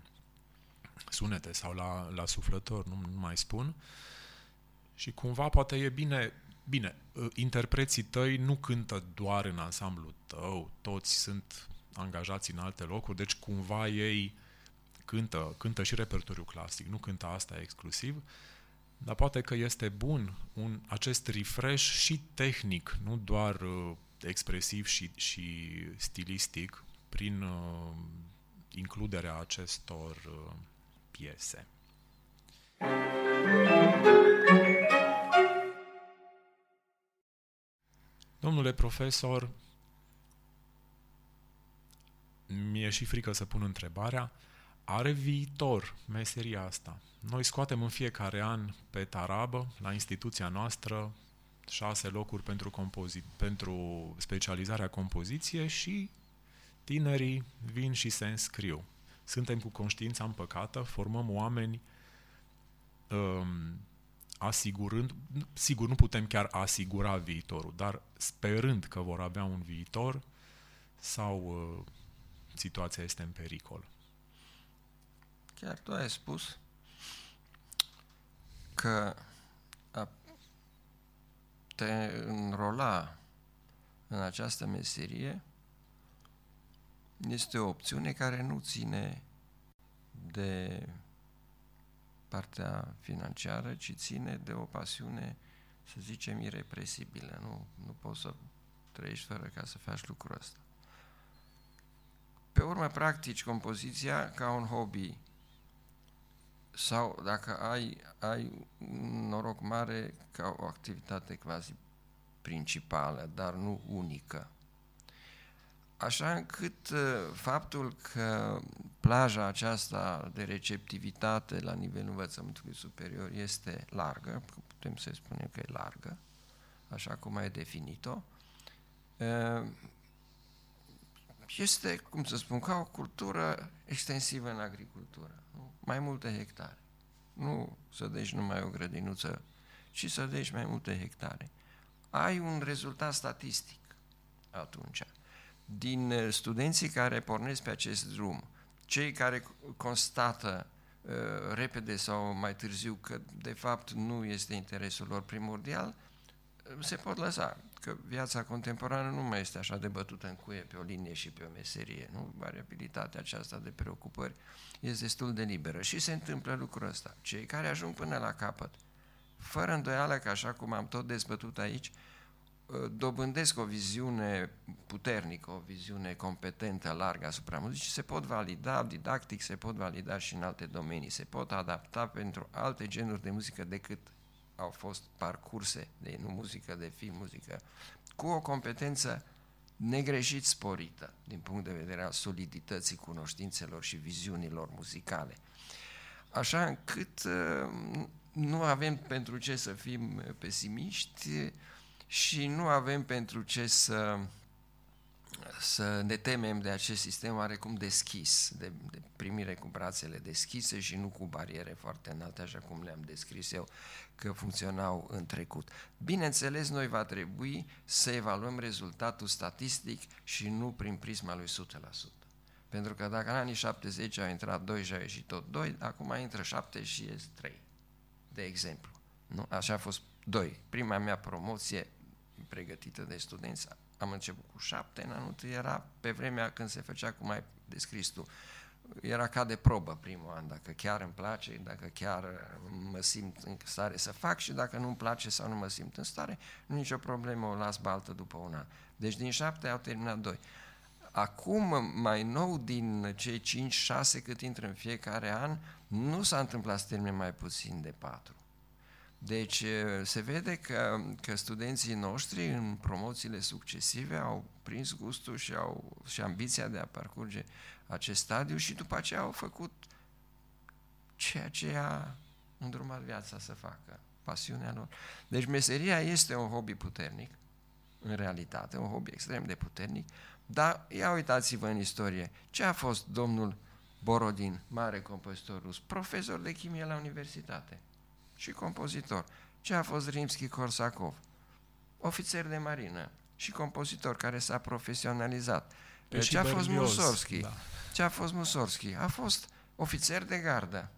sunete sau la, la suflător, nu, nu mai spun. Și cumva poate e bine Bine, ă, interpreții tăi nu cântă doar în ansamblu tău, toți sunt angajați în alte locuri, deci cumva ei cântă, cântă și repertoriu clasic, nu cântă asta exclusiv, dar poate că este bun un, acest refresh și tehnic, nu doar uh, expresiv și, și stilistic, prin uh, includerea acestor uh, piese. Domnule profesor, mi-e și frică să pun întrebarea, are viitor meseria asta? Noi scoatem în fiecare an pe tarabă, la instituția noastră, șase locuri pentru, compozi- pentru specializarea compoziție și tinerii vin și se înscriu. Suntem cu conștiința împăcată, formăm oameni um, asigurând, sigur nu putem chiar asigura viitorul, dar sperând că vor avea un viitor sau uh, situația este în pericol. Chiar tu ai spus că a te înrola în această meserie este o opțiune care nu ține de partea financiară, ci ține de o pasiune, să zicem, irepresibilă. Nu, nu poți să trăiești fără ca să faci lucrul ăsta. Pe urmă, practici compoziția ca un hobby sau dacă ai, ai un noroc mare ca o activitate quasi principală, dar nu unică. Așa încât uh, faptul că plaja aceasta de receptivitate la nivelul învățământului superior este largă, putem să spunem că e largă, așa cum ai definit-o, uh, este, cum să spun, ca o cultură extensivă în agricultură. Nu? Mai multe hectare. Nu să deci numai o grădinuță, ci să deci mai multe hectare. Ai un rezultat statistic atunci. Din uh, studenții care pornesc pe acest drum, cei care constată uh, repede sau mai târziu că de fapt nu este interesul lor primordial, uh, se pot lăsa că viața contemporană nu mai este așa de bătută în cuie pe o linie și pe o meserie. Nu? Variabilitatea aceasta de preocupări este destul de liberă. Și se întâmplă lucrul ăsta. Cei care ajung până la capăt, fără îndoială că așa cum am tot dezbătut aici, ă, dobândesc o viziune puternică, o viziune competentă, largă asupra muzicii, se pot valida didactic, se pot valida și în alte domenii, se pot adapta pentru alte genuri de muzică decât au fost parcurse de nu muzică de film, muzică, cu o competență negreșit sporită din punct de vedere al solidității cunoștințelor și viziunilor muzicale. Așa încât uh, nu avem pentru ce să fim pesimiști și nu avem pentru ce să să ne temem de acest sistem oarecum deschis, de, de primire cu brațele deschise și nu cu bariere foarte înalte, așa cum le-am descris eu, că funcționau în trecut. Bineînțeles, noi va trebui să evaluăm rezultatul statistic și nu prin prisma lui 100%. Pentru că dacă în anii 70 au intrat 2 și au ieșit tot 2, acum intră 7 și ies 3, de exemplu. Nu? Așa a fost 2. Prima mea promoție pregătită de studenți am început cu șapte, în anul întâi era pe vremea când se făcea cum ai descris tu. Era ca de probă primul an, dacă chiar îmi place, dacă chiar mă simt în stare să fac și dacă nu îmi place sau nu mă simt în stare, nu nicio problemă, o las baltă după un an. Deci din șapte au terminat doi. Acum, mai nou, din cei 5-6 cât intră în fiecare an, nu s-a întâmplat să termine mai puțin de patru. Deci se vede că, că studenții noștri în promoțiile succesive au prins gustul și, au, și ambiția de a parcurge acest stadiu și după aceea au făcut ceea ce a îndrumat viața să facă, pasiunea lor. Deci meseria este un hobby puternic, în realitate, un hobby extrem de puternic, dar ia uitați-vă în istorie, ce a fost domnul Borodin, mare compozitor rus, profesor de chimie la universitate și compozitor. Ce a fost Rimski-Korsakov? Ofițer de marină și compozitor care s-a profesionalizat. Pe Ce a fost Mussorgsky? Da. Ce a fost Mussorgsky? A fost ofițer de gardă.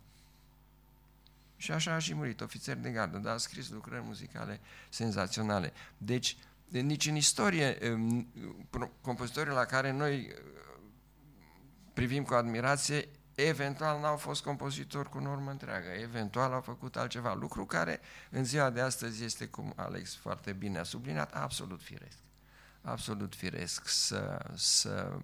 Și așa a și murit, ofițer de gardă, dar a scris lucrări muzicale senzaționale. Deci, nici în istorie, compozitorii la care noi privim cu admirație, Eventual n-au fost compozitori cu normă întreagă, eventual au făcut altceva, lucru care în ziua de astăzi este, cum Alex foarte bine a subliniat, absolut firesc. Absolut firesc să, să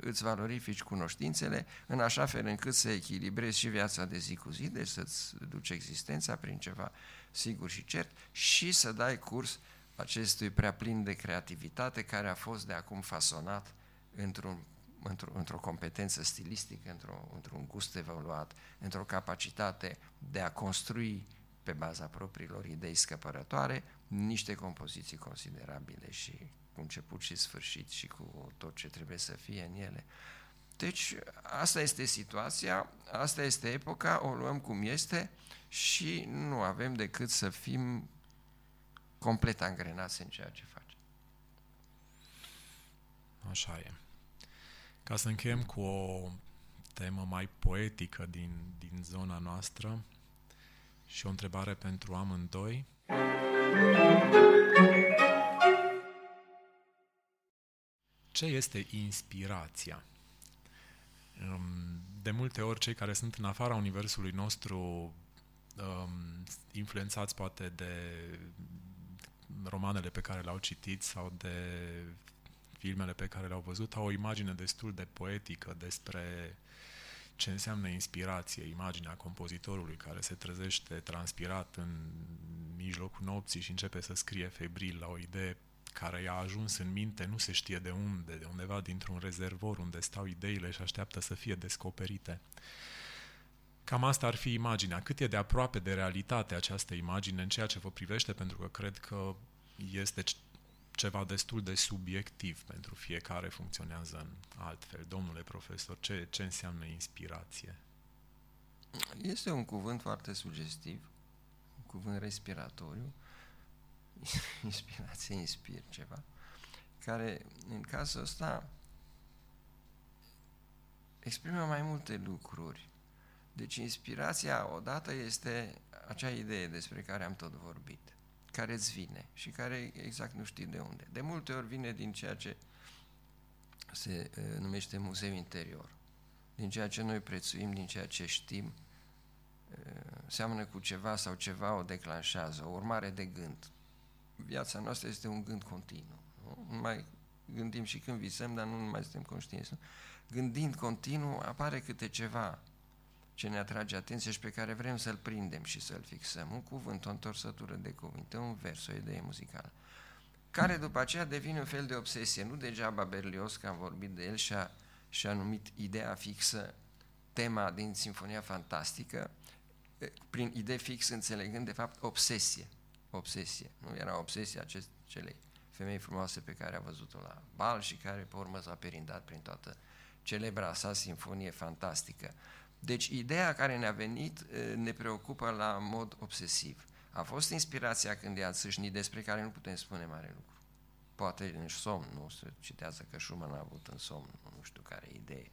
îți valorifici cunoștințele în așa fel încât să echilibrezi și viața de zi cu zi, deci să-ți duci existența prin ceva sigur și cert și să dai curs acestui prea plin de creativitate care a fost de acum fasonat într-un într-o, într competență stilistică, într-o, într-un gust evoluat, într-o capacitate de a construi pe baza propriilor idei scăpărătoare niște compoziții considerabile și cu început și sfârșit și cu tot ce trebuie să fie în ele. Deci, asta este situația, asta este epoca, o luăm cum este și nu avem decât să fim complet angrenați în ceea ce facem. Așa e. Ca să încheiem cu o temă mai poetică din, din zona noastră și o întrebare pentru amândoi. Ce este inspirația? De multe ori, cei care sunt în afara universului nostru, um, influențați poate de romanele pe care le-au citit sau de filmele pe care le-au văzut au o imagine destul de poetică despre ce înseamnă inspirație, imaginea compozitorului care se trezește transpirat în mijlocul nopții și începe să scrie febril la o idee care i-a ajuns în minte, nu se știe de unde, de undeva dintr-un rezervor unde stau ideile și așteaptă să fie descoperite. Cam asta ar fi imaginea. Cât e de aproape de realitate această imagine în ceea ce vă privește, pentru că cred că este ceva destul de subiectiv pentru fiecare funcționează în altfel. Domnule profesor, ce, ce înseamnă inspirație? Este un cuvânt foarte sugestiv, un cuvânt respiratoriu, inspirație, inspir ceva, care în cazul ăsta exprimă mai multe lucruri. Deci inspirația odată este acea idee despre care am tot vorbit care îți vine și care exact nu știi de unde. De multe ori vine din ceea ce se uh, numește muzeu interior, din ceea ce noi prețuim, din ceea ce știm, uh, seamănă cu ceva sau ceva o declanșează, o urmare de gând. Viața noastră este un gând continuu. Nu, nu mai gândim și când visăm, dar nu mai suntem conștienți. Nu? Gândind continuu, apare câte ceva ce ne atrage atenție și pe care vrem să-l prindem și să-l fixăm. Un cuvânt, o întorsătură de cuvinte, un vers, o idee muzicală, care după aceea devine un fel de obsesie. Nu degeaba Berlioz, că am vorbit de el, și-a, și-a numit ideea fixă tema din Sinfonia Fantastică, prin idee fix înțelegând de fapt obsesie. Obsesie. Nu era obsesia acest, celei femei frumoase pe care a văzut-o la bal și care pe urmă s-a perindat prin toată celebra sa sinfonie fantastică. Deci ideea care ne-a venit ne preocupă la mod obsesiv. A fost inspirația când i-a țâșnit despre care nu putem spune mare lucru. Poate în somn, nu se citează că Schumann a avut în somn, nu știu care idee.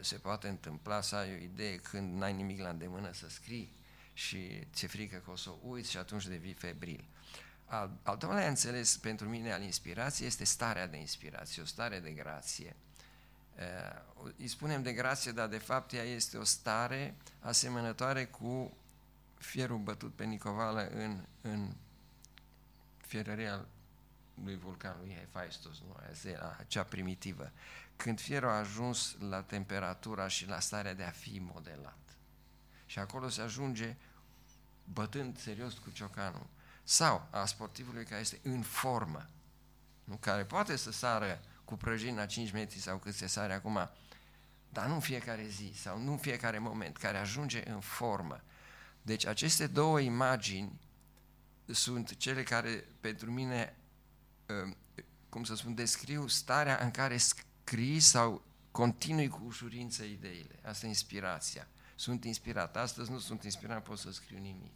Se poate întâmpla să ai o idee când n-ai nimic la îndemână să scrii și ți-e frică că o să o uiți și atunci devii febril. Al, al doilea înțeles pentru mine al inspirației este starea de inspirație, o stare de grație Uh, îi spunem de grație, dar de fapt ea este o stare asemănătoare cu fierul bătut pe Nicovală în, în fierăria lui vulcanului Hephaistos, nu, cea primitivă. Când fierul a ajuns la temperatura și la starea de a fi modelat. Și acolo se ajunge bătând serios cu ciocanul. Sau a sportivului care este în formă, nu? care poate să sară cu prăjini la 5 metri sau cât se sare acum, dar nu în fiecare zi sau nu în fiecare moment, care ajunge în formă. Deci aceste două imagini sunt cele care pentru mine, ă, cum să spun, descriu starea în care scrii sau continui cu ușurință ideile. Asta e inspirația. Sunt inspirat. Astăzi nu sunt inspirat, pot să scriu nimic.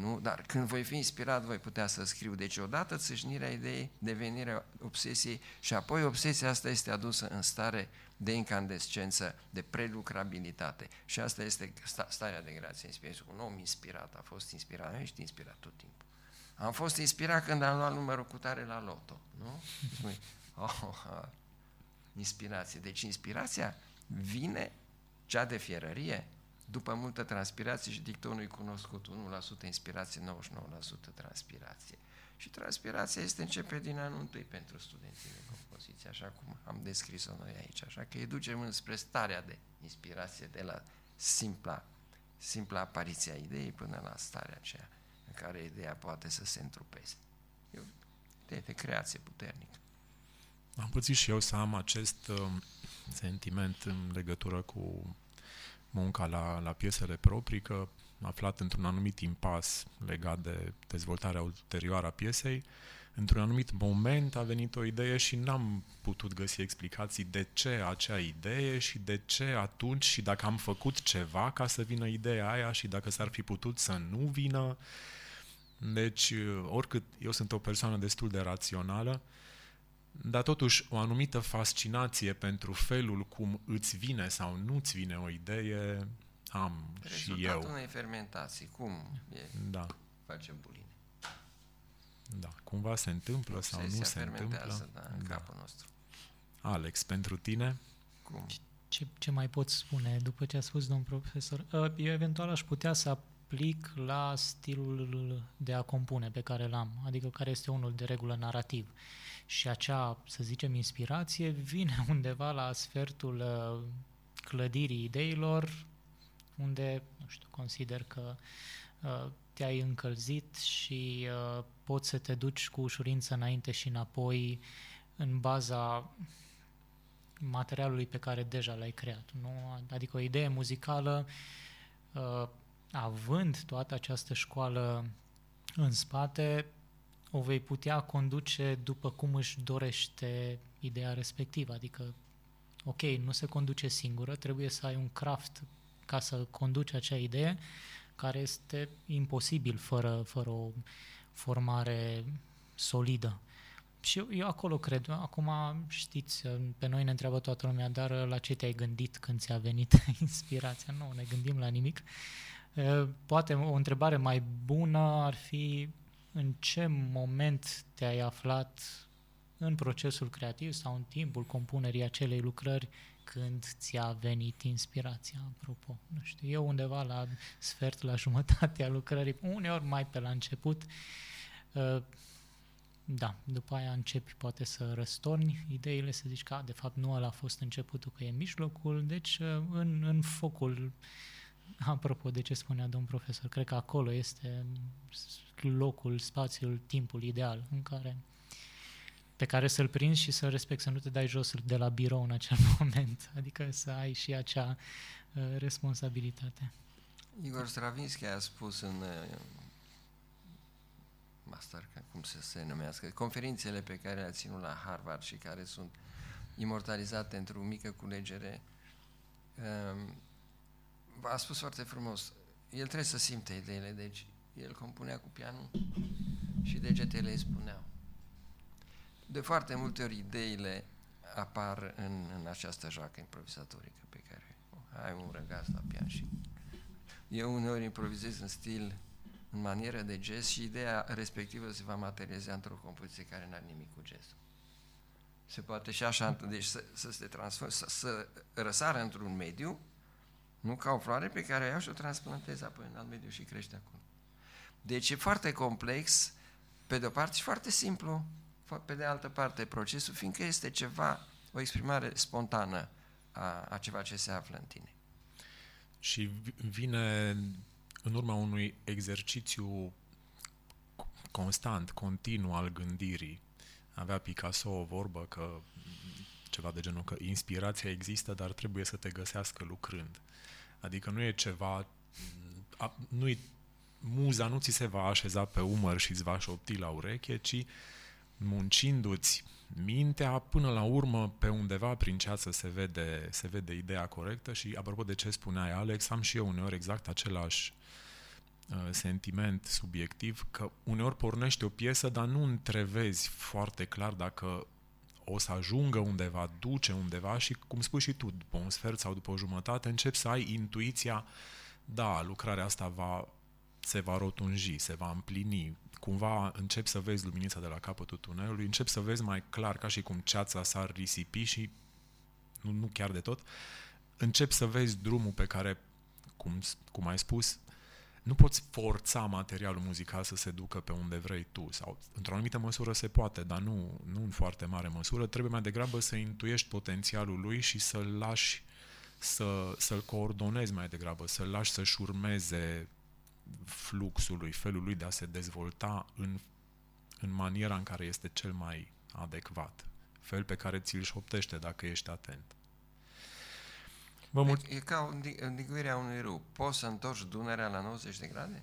Nu? Dar când voi fi inspirat, voi putea să scriu. Deci odată țâșnirea ideii, devenirea obsesiei și apoi obsesia asta este adusă în stare de incandescență, de prelucrabilitate. Și asta este starea de grație. Inspirație. Un om inspirat a fost inspirat. Nu ești inspirat tot timpul. Am fost inspirat când am luat numărul cu tare la loto. Nu? oh, oh, inspirație. Deci inspirația vine cea de fierărie, după multă transpirație și dictonul e cunoscut, 1% inspirație, 99% transpirație. Și transpirația este începe din anul întâi pentru studenții de compoziție, așa cum am descris-o noi aici. Așa că îi ducem spre starea de inspirație de la simpla, simpla apariție a ideii până la starea aceea în care ideea poate să se întrupeze. E o idee de creație puternică. Am pățit și eu să am acest uh, sentiment în legătură cu munca la, la piesele proprii, că aflat într-un anumit impas legat de dezvoltarea ulterioară a piesei, într-un anumit moment a venit o idee și n-am putut găsi explicații de ce acea idee și de ce atunci și dacă am făcut ceva ca să vină ideea aia și dacă s-ar fi putut să nu vină. Deci, oricât eu sunt o persoană destul de rațională, dar totuși o anumită fascinație pentru felul cum îți vine sau nu-ți vine o idee am Rezultatul și eu. unei fermentații, cum e? Da. Facem buline. Da, cumva se întâmplă sau nu se întâmplă. Da, în da. capul nostru. Alex, pentru tine? Cum? Ce, ce mai pot spune după ce a spus domn profesor? Uh, eu eventual aș putea să aplic la stilul de a compune pe care l-am, adică care este unul de regulă narrativ. Și acea, să zicem, inspirație vine undeva la sfertul uh, clădirii ideilor, unde, nu știu, consider că uh, te-ai încălzit și uh, poți să te duci cu ușurință înainte și înapoi în baza materialului pe care deja l-ai creat. Nu? Adică o idee muzicală, uh, având toată această școală în spate, o vei putea conduce după cum își dorește ideea respectivă. Adică, ok, nu se conduce singură, trebuie să ai un craft ca să conduci acea idee, care este imposibil fără, fără o formare solidă. Și eu, eu acolo cred. Acum știți, pe noi ne întreabă toată lumea, dar la ce te-ai gândit când ți-a venit inspirația? Nu, ne gândim la nimic. Poate o întrebare mai bună ar fi în ce moment te-ai aflat în procesul creativ sau în timpul compunerii acelei lucrări când ți-a venit inspirația, apropo. Nu știu, eu undeva la sfert, la jumătatea lucrării, uneori mai pe la început, uh, da, după aia începi poate să răstorni ideile, să zici că, de fapt, nu ăla a fost începutul, că e mijlocul, deci uh, în, în focul, apropo de ce spunea domn profesor, cred că acolo este locul, spațiul, timpul ideal în care pe care să-l prinzi și să respecti, să nu te dai jos de la birou în acel moment, adică să ai și acea uh, responsabilitate. Igor Stravinsky a spus în uh, master, cum să se numească, conferințele pe care le-a ținut la Harvard și care sunt imortalizate într-o mică culegere, uh, a spus foarte frumos, el trebuie să simte ideile, deci el compunea cu pianul și degetele îi spuneau de foarte multe ori ideile apar în, în această joacă improvisatorică pe care o, ai un răgaz la pian și eu uneori improvizez în stil, în manieră de jazz și ideea respectivă se va materializa într-o compoziție care nu are nimic cu jazz. Se poate și așa, deci să, să se transforme, să, să răsară într-un mediu, nu ca o floare pe care iau și o transplantez apoi în alt mediu și crește acolo. Deci e foarte complex, pe de-o parte și foarte simplu, pe de altă parte procesul, fiindcă este ceva, o exprimare spontană a, a ceva ce se află în tine. Și vine în urma unui exercițiu constant, continuu al gândirii. Avea Picasso o vorbă că ceva de genul că inspirația există, dar trebuie să te găsească lucrând. Adică nu e ceva, nu e, muza nu ți se va așeza pe umăr și îți va șopti la ureche, ci muncindu-ți mintea, până la urmă, pe undeva prin ceață se vede, se vede ideea corectă și, apropo de ce spuneai, Alex, am și eu uneori exact același uh, sentiment subiectiv, că uneori pornește o piesă, dar nu întrevezi foarte clar dacă o să ajungă undeva, duce undeva și, cum spui și tu, după un sfert sau după o jumătate, începi să ai intuiția, da, lucrarea asta va, se va rotunji, se va împlini, cumva începi să vezi luminița de la capătul tunelului, începi să vezi mai clar, ca și cum ceața s-ar risipi și nu, nu chiar de tot, începi să vezi drumul pe care, cum, cum ai spus, nu poți forța materialul muzical să se ducă pe unde vrei tu sau într-o anumită măsură se poate, dar nu, nu în foarte mare măsură. Trebuie mai degrabă să intuiești potențialul lui și să-l lași să, să-l coordonezi mai degrabă, să-l lași să-și urmeze fluxul lui, felul lui de a se dezvolta în, în maniera în care este cel mai adecvat. Fel pe care ți-l șoptește dacă ești atent. Vă mul- e, e ca îndiguirea unui râu. Poți să întorci Dunărea la 90 de grade?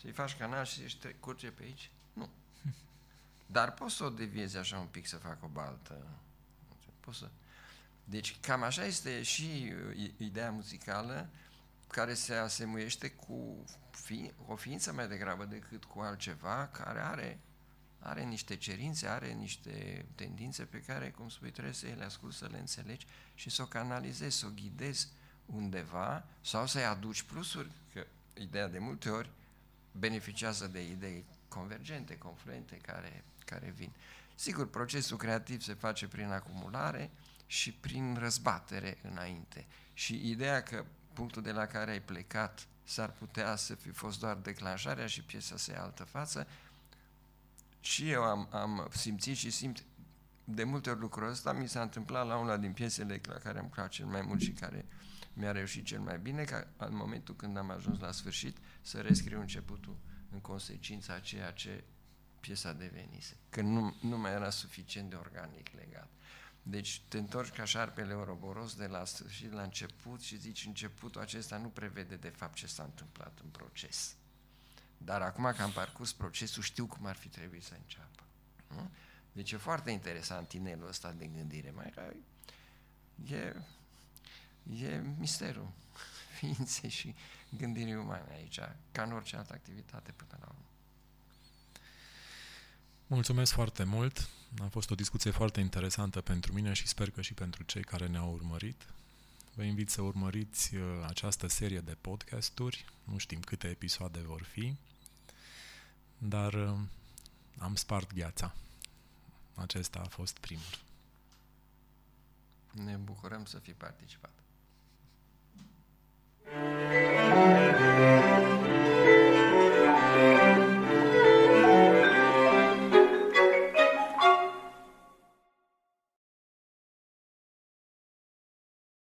Să-i faci canal și să curge pe aici? Nu. Dar poți să o deviezi așa un pic, să facă o baltă. Poți să... Deci cam așa este și uh, ideea muzicală care se asemuiește cu fi, o ființă mai degrabă decât cu altceva care are are niște cerințe, are niște tendințe pe care, cum spui, trebuie să le asculți, să le înțelegi și să o canalizezi, să o ghidezi undeva sau să-i aduci plusuri, că ideea de multe ori beneficiază de idei convergente, confluente, care, care vin. Sigur, procesul creativ se face prin acumulare și prin răzbatere înainte. Și ideea că punctul de la care ai plecat s-ar putea să fi fost doar declanșarea și piesa să ia altă față, și eu am, am simțit și simt de multe ori lucrul ăsta. Mi s-a întâmplat la una din piesele la care am lucrat cel mai mult și care mi-a reușit cel mai bine, ca în momentul când am ajuns la sfârșit să rescriu începutul în consecința a ceea ce piesa devenise. Că nu, nu mai era suficient de organic legat. Deci te întorci ca șarpele oroboros de la sfârșit la început și zici începutul acesta nu prevede de fapt ce s-a întâmplat în proces. Dar acum că am parcurs procesul, știu cum ar fi trebuit să înceapă. Nu? Deci e foarte interesant inelul ăsta de gândire. Mai e, e misterul ființei și gândirii umane aici, ca în orice altă activitate până la urmă. Mulțumesc foarte mult. A fost o discuție foarte interesantă pentru mine și sper că și pentru cei care ne-au urmărit. Vă invit să urmăriți uh, această serie de podcasturi. Nu știm câte episoade vor fi, dar uh, am spart gheața. Acesta a fost primul. Ne bucurăm să fi participat. thank